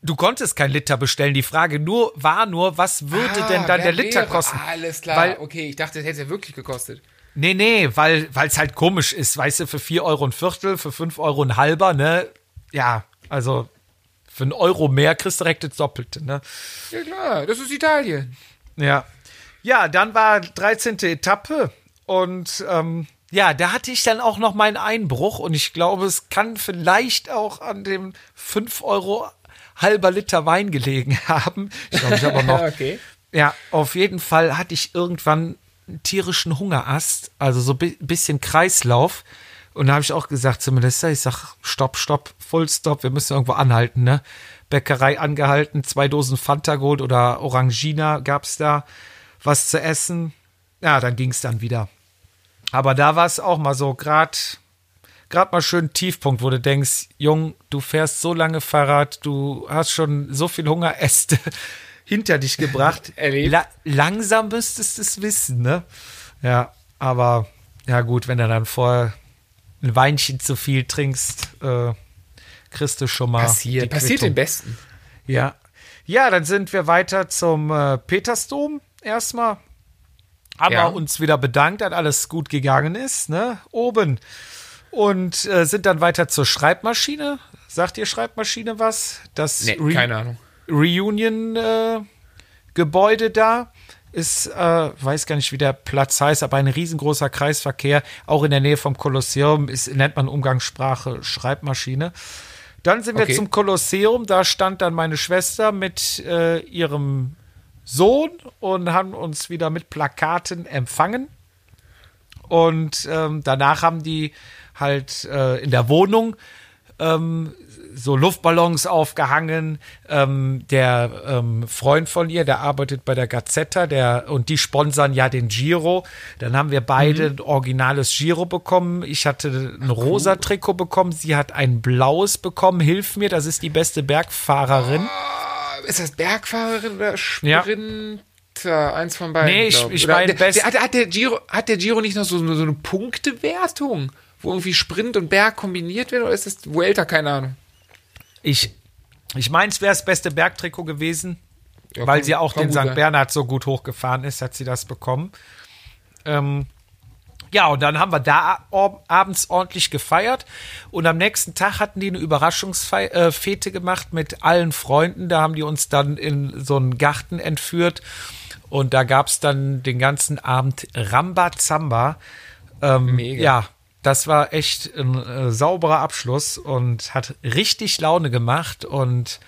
Du konntest kein Liter bestellen. Die Frage nur war nur, was würde Ah, denn dann der Liter wäre? kosten? Alles klar. Weil- okay, ich dachte, das hätte ja wirklich gekostet. Nee, nee, weil es halt komisch ist, weißt du, für 4 Euro ein Viertel, für 5 Euro ein halber, ne? Ja, also für einen Euro mehr kriegst du direkt das Doppelte, ne? Ja klar, das ist Italien. Ja. Ja, dann war 13. Etappe und ähm, ja, da hatte ich dann auch noch meinen Einbruch und ich glaube, es kann vielleicht auch an dem 5 Euro halber Liter Wein gelegen [laughs] haben. Ich glaube, ich habe noch [laughs] okay. ja, auf jeden Fall hatte ich irgendwann einen tierischen Hungerast, also so ein bi bisschen Kreislauf. Und da habe ich auch gesagt zu Melissa, ich sag, stopp, stopp, Full Stop, wir müssen irgendwo anhalten, ne? Bäckerei angehalten, zwei Dosen Fanta Gold oder Orangina gab's da, was zu essen. Ja, dann ging's dann wieder. Aber da war es auch mal so, gerade gerade mal schön Tiefpunkt, wo du denkst, Jung, du fährst so lange Fahrrad, du hast schon so viel Hungeräste [laughs] hinter dich gebracht. [laughs] La langsam müsstest du es wissen, ne? Ja, aber ja gut, wenn du dann vorher ein Weinchen zu viel trinkst, äh, kriegst du schon mal Passiert. die Passiert den Besten. Ja. Ja, dann sind wir weiter zum äh, Petersdom erstmal. Haben Ja. wir uns wieder bedankt, dass alles gut gegangen ist, ne? Oben. Und äh, sind dann weiter zur Schreibmaschine. Sagt ihr Schreibmaschine was? Das Nee, Re- keine Ahnung. Reunion-Gebäude da ist, äh, weiß gar nicht, wie der Platz heißt, aber ein riesengroßer Kreisverkehr, auch in der Nähe vom Kolosseum, ist, nennt man Umgangssprache Schreibmaschine. Dann sind wir Okay. zum Kolosseum, da stand dann meine Schwester mit äh, ihrem Sohn und haben uns wieder mit Plakaten empfangen. Und ähm, danach haben die halt äh, in der Wohnung ähm, so Luftballons aufgehangen. Ähm, der ähm, Freund von ihr, der arbeitet bei der Gazzetta, der und die sponsern ja den Giro. Dann haben wir beide ein originales Giro bekommen. Ich hatte ein rosa Trikot bekommen, sie hat ein blaues bekommen. Hilf mir, das ist die beste Bergfahrerin. Ist das Bergfahrerin oder Ja. Sprinter? Eins von beiden. Nee, ich- ich meine hat, hat, der Giro, hat der Giro nicht noch so, so eine Punktewertung, wo irgendwie Sprint und Berg kombiniert werden? Oder ist das Vuelta? Keine Ahnung. Ich, ich meine, es wäre das beste Bergtrikot gewesen, Ja, weil kann- sie auch den St. Bernhard so gut hochgefahren ist, hat sie das bekommen. Ähm, ja, und dann haben wir da ab- abends ordentlich gefeiert. Und am nächsten Tag hatten die eine Überraschungsfete gemacht mit allen Freunden. Da haben die uns dann in so einen Garten entführt. Und da gab es dann den ganzen Abend Rambazamba. Ähm, Mega. Ja, das war echt ein äh, sauberer Abschluss und hat richtig Laune gemacht. Und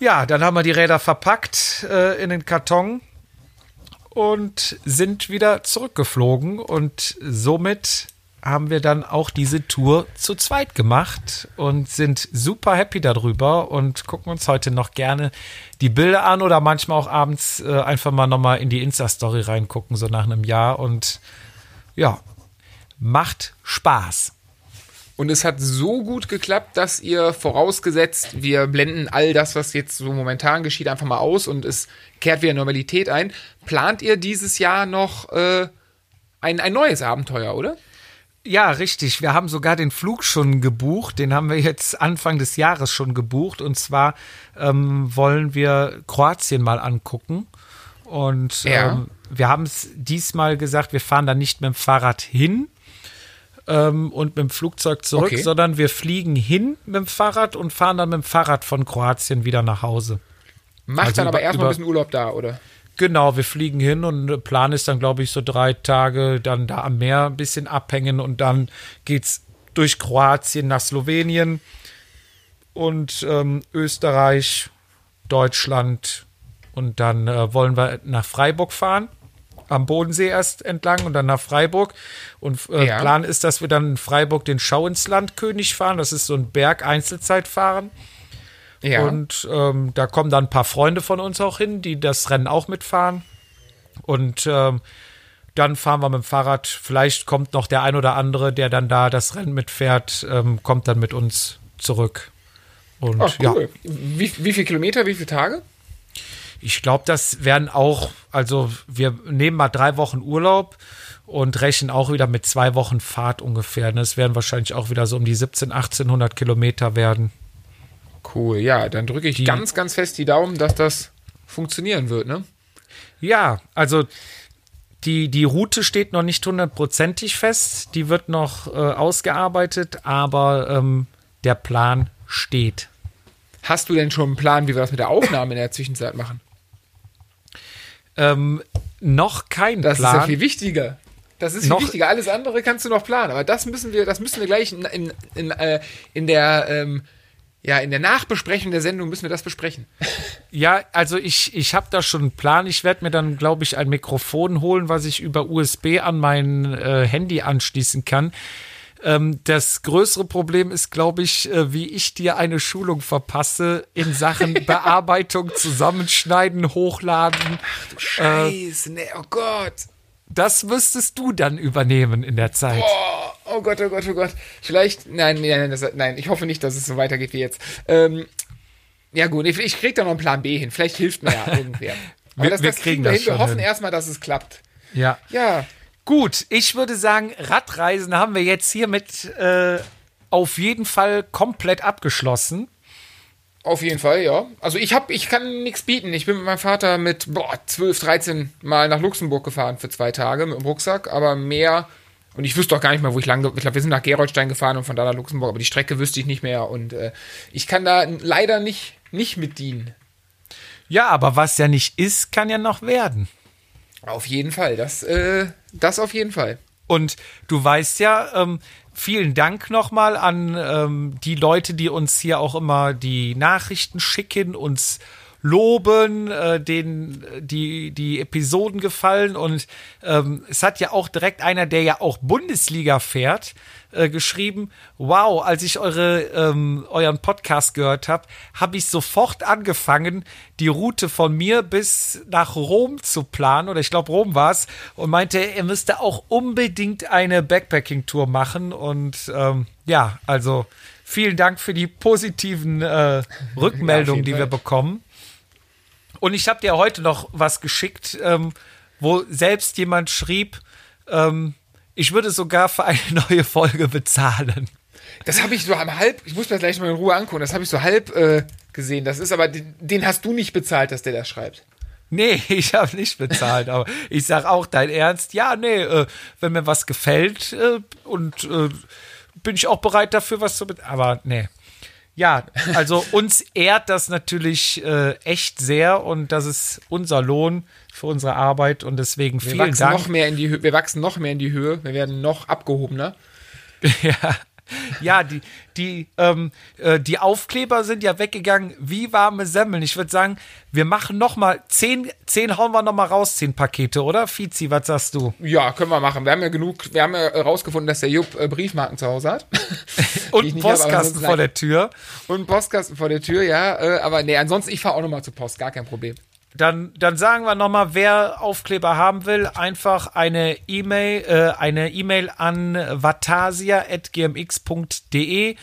ja, dann haben wir die Räder verpackt äh, in den Karton und sind wieder zurückgeflogen. Und somit haben wir dann auch diese Tour zu zweit gemacht und sind super happy darüber und gucken uns heute noch gerne die Bilder an oder manchmal auch abends äh, einfach mal nochmal in die Insta-Story reingucken, so nach einem Jahr. Und ja, macht Spaß. Und es hat so gut geklappt, dass ihr vorausgesetzt, wir blenden all das, was jetzt so momentan geschieht, einfach mal aus und es kehrt wieder Normalität ein. Plant ihr dieses Jahr noch äh, ein, ein neues Abenteuer, oder? Ja, richtig. Wir haben sogar den Flug schon gebucht. Den haben wir jetzt Anfang des Jahres schon gebucht. Und zwar ähm, wollen wir Kroatien mal angucken. Und Ja. ähm, wir haben es diesmal gesagt, wir fahren da nicht mit dem Fahrrad hin ähm, und mit dem Flugzeug zurück, Okay. sondern wir fliegen hin mit dem Fahrrad und fahren dann mit dem Fahrrad von Kroatien wieder nach Hause. Macht Also dann aber erstmal ein bisschen Urlaub da, oder? Genau, wir fliegen hin und der Plan ist dann, glaube ich, so drei Tage dann da am Meer ein bisschen abhängen und dann geht's durch Kroatien nach Slowenien und ähm, Österreich, Deutschland und dann äh, wollen wir nach Freiburg fahren. Am Bodensee erst entlang und dann nach Freiburg. Und äh, Ja. Plan ist, dass wir dann in Freiburg den Schau ins Land König fahren. Das ist so ein Berg-Einzelzeitfahren. Ja. Und ähm, da kommen dann ein paar Freunde von uns auch hin, die das Rennen auch mitfahren. Und ähm, dann fahren wir mit dem Fahrrad. Vielleicht kommt noch der ein oder andere, der dann da das Rennen mitfährt, ähm, kommt dann mit uns zurück. Und ja, cool. Wie, wie viele Kilometer, wie viele Tage? Ich glaube, das werden auch, also wir nehmen mal drei Wochen Urlaub und rechnen auch wieder mit zwei Wochen Fahrt ungefähr. Das werden wahrscheinlich auch wieder so um die 17, 1800 Kilometer werden. Cool, ja, dann drücke ich Die- ganz, ganz fest die Daumen, dass das funktionieren wird, ne? Ja, also die, die Route steht noch nicht hundertprozentig fest. Die wird noch äh, ausgearbeitet, aber ähm, der Plan steht. Hast du denn schon einen Plan, wie wir das mit der Aufnahme in der Zwischenzeit machen? Ähm, noch kein Das Plan. ist ja viel wichtiger. Das ist viel wichtiger. Alles andere kannst du noch planen. Aber das müssen wir, das müssen wir gleich in, in, in, äh, in der ähm, ja, in der Nachbesprechung der Sendung müssen wir das besprechen. [laughs] Ja, also ich, ich habe da schon einen Plan. Ich werde mir dann, glaube ich, ein Mikrofon holen, was ich über USB an mein äh, Handy anschließen kann. Ähm, das größere Problem ist, glaube ich, äh, wie ich dir eine Schulung verpasse in Sachen [laughs] Bearbeitung, Zusammenschneiden, Hochladen. Scheiße, ne, oh Gott. Das müsstest du dann übernehmen in der Zeit. Oh, oh Gott, oh Gott, oh Gott. Vielleicht, nein, nein, nein, das, nein, ich hoffe nicht, dass es so weitergeht wie jetzt. Ähm, ja gut, ich, ich krieg da noch einen Plan B hin. Vielleicht hilft mir ja [laughs] irgendwer. Wir- das, wir das kriegen das hin. Wir hoffen erstmal, dass es klappt. Ja. Ja, Gut, ich würde sagen, Radreisen haben wir jetzt hiermit äh, auf jeden Fall komplett abgeschlossen. auf jeden Fall, ja. Also ich hab, ich kann nichts bieten. Ich bin mit meinem Vater mit boah, 12, 13 Mal nach Luxemburg gefahren für zwei Tage mit dem Rucksack, aber mehr. Und ich wüsste auch gar nicht mehr, wo ich lang. Ich glaube, wir sind nach Geroldstein gefahren und von da nach Luxemburg, aber die Strecke wüsste ich nicht mehr. Und äh, ich kann da leider nicht, nicht mit dienen. Ja, aber was ja nicht ist, kann ja noch werden. Auf jeden Fall. Das, äh, das auf jeden Fall. Und du weißt ja, ähm, vielen Dank nochmal an ähm, die Leute, die uns hier auch immer die Nachrichten schicken, uns loben, äh, denen die, die Episoden gefallen. Und ähm, es hat ja auch direkt einer, der ja auch Bundesliga fährt, äh, geschrieben, wow, als ich eure, ähm, euren Podcast gehört habe, habe ich sofort angefangen, die Route von mir bis nach Rom zu planen, oder ich glaube Rom war es, und meinte, er müsste auch unbedingt eine Backpacking-Tour machen. Und ähm, ja, also vielen Dank für die positiven äh, [laughs] Rückmeldungen, ja, die wir bekommen. Und ich habe dir heute noch was geschickt, ähm, wo selbst jemand schrieb, ähm, ich würde sogar für eine [laughs] neue Folge bezahlen. Das habe ich so halb, ich muss mir das gleich mal in Ruhe angucken, das habe ich so halb äh, gesehen. Das ist aber, den, den, hast du nicht bezahlt, dass der das schreibt. Nee, [laughs] ich habe nicht bezahlt, aber ich sag auch dein Ernst, ja, nee, äh, wenn mir was gefällt äh, und äh, bin ich auch bereit dafür, was zu bezahlen. Aber nee. Ja, also uns ehrt das natürlich äh, echt sehr und das ist unser Lohn für unsere Arbeit und deswegen wir vielen Dank. Noch mehr in die, wir wachsen noch mehr in die Höhe, wir werden noch abgehobener. [laughs] ja. Ja, die, die, ähm, äh, die Aufkleber sind ja weggegangen wie warme Semmeln. Ich würde sagen, wir machen noch mal zehn, zehn hauen wir noch mal raus, zehn Pakete, oder? Fizi, was sagst du? Ja, können wir machen. Wir haben ja genug, wir haben ja herausgefunden, dass der Jupp äh, Briefmarken zu Hause hat. [laughs] Und einen Postkasten vor der Tür. Und einen Postkasten vor der Tür, ja. Äh, aber nee, ansonsten, ich fahre auch noch mal zur Post, gar kein Problem. Dann, dann sagen wir nochmal, wer Aufkleber haben will, einfach eine E-Mail, äh, eine E-Mail an vatasia.gmx.de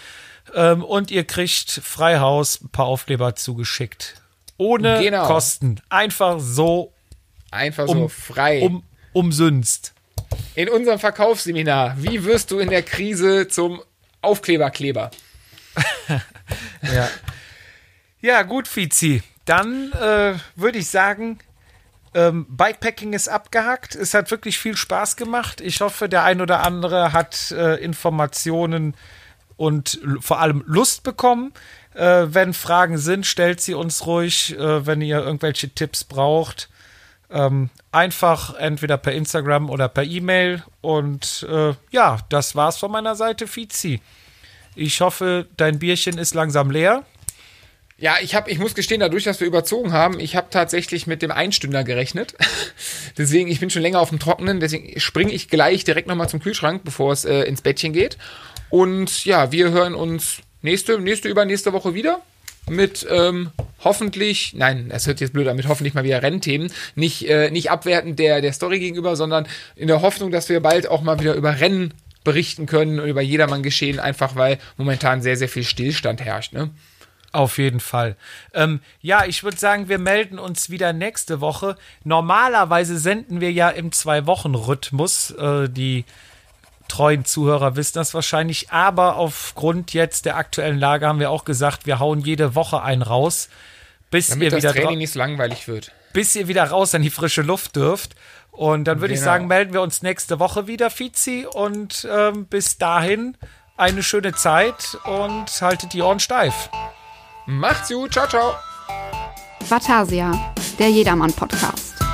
ähm, und ihr kriegt Freihaus ein paar Aufkleber zugeschickt. Ohne genau. Kosten. Einfach so. Einfach so um, frei. Um, umsünst. In unserem Verkaufsseminar, wie wirst du in der Krise zum Aufkleberkleber? [laughs] ja. Ja, gut, Fizi. Dann äh, würde ich sagen, ähm, Bikepacking ist abgehakt. Es hat wirklich viel Spaß gemacht. Ich hoffe, der ein oder andere hat äh, Informationen und vor allem Lust bekommen. Äh, wenn Fragen sind, stellt sie uns ruhig. Äh, wenn ihr irgendwelche Tipps braucht, ähm, einfach entweder per Instagram oder per E-Mail. Und äh, ja, das war's von meiner Seite, Fizi. Ich hoffe, dein Bierchen ist langsam leer. Ja, ich habe, ich muss gestehen, dadurch, dass wir überzogen haben, ich habe tatsächlich mit dem Einstünder gerechnet. [laughs] deswegen, ich bin schon länger auf dem Trockenen, deswegen springe ich gleich direkt nochmal zum Kühlschrank, bevor es äh, ins Bettchen geht. Und ja, wir hören uns nächste, nächste, übernächste Woche wieder mit ähm, hoffentlich, nein, es hört jetzt blöd an, mit hoffentlich mal wieder Rennthemen. Nicht, äh, nicht abwertend der, der Story gegenüber, sondern in der Hoffnung, dass wir bald auch mal wieder über Rennen berichten können und über jedermann geschehen, einfach weil momentan sehr, sehr viel Stillstand herrscht. Ne? Auf jeden Fall. Ähm, ja, ich würde sagen, wir melden uns wieder nächste Woche. Normalerweise senden wir ja im Zwei-Wochen-Rhythmus. Äh, die treuen Zuhörer wissen das wahrscheinlich. Aber aufgrund jetzt der aktuellen Lage haben wir auch gesagt, wir hauen jede Woche einen raus. Bis Damit ihr wieder das Training nicht so langweilig wird. Bis ihr wieder raus an die frische Luft dürft. Und dann würde genau. ich sagen, melden wir uns nächste Woche wieder, Fizi. Und ähm, bis dahin eine schöne Zeit und haltet die Ohren steif. Macht's gut, ciao, ciao. Vatasia, der Jedermann-Podcast.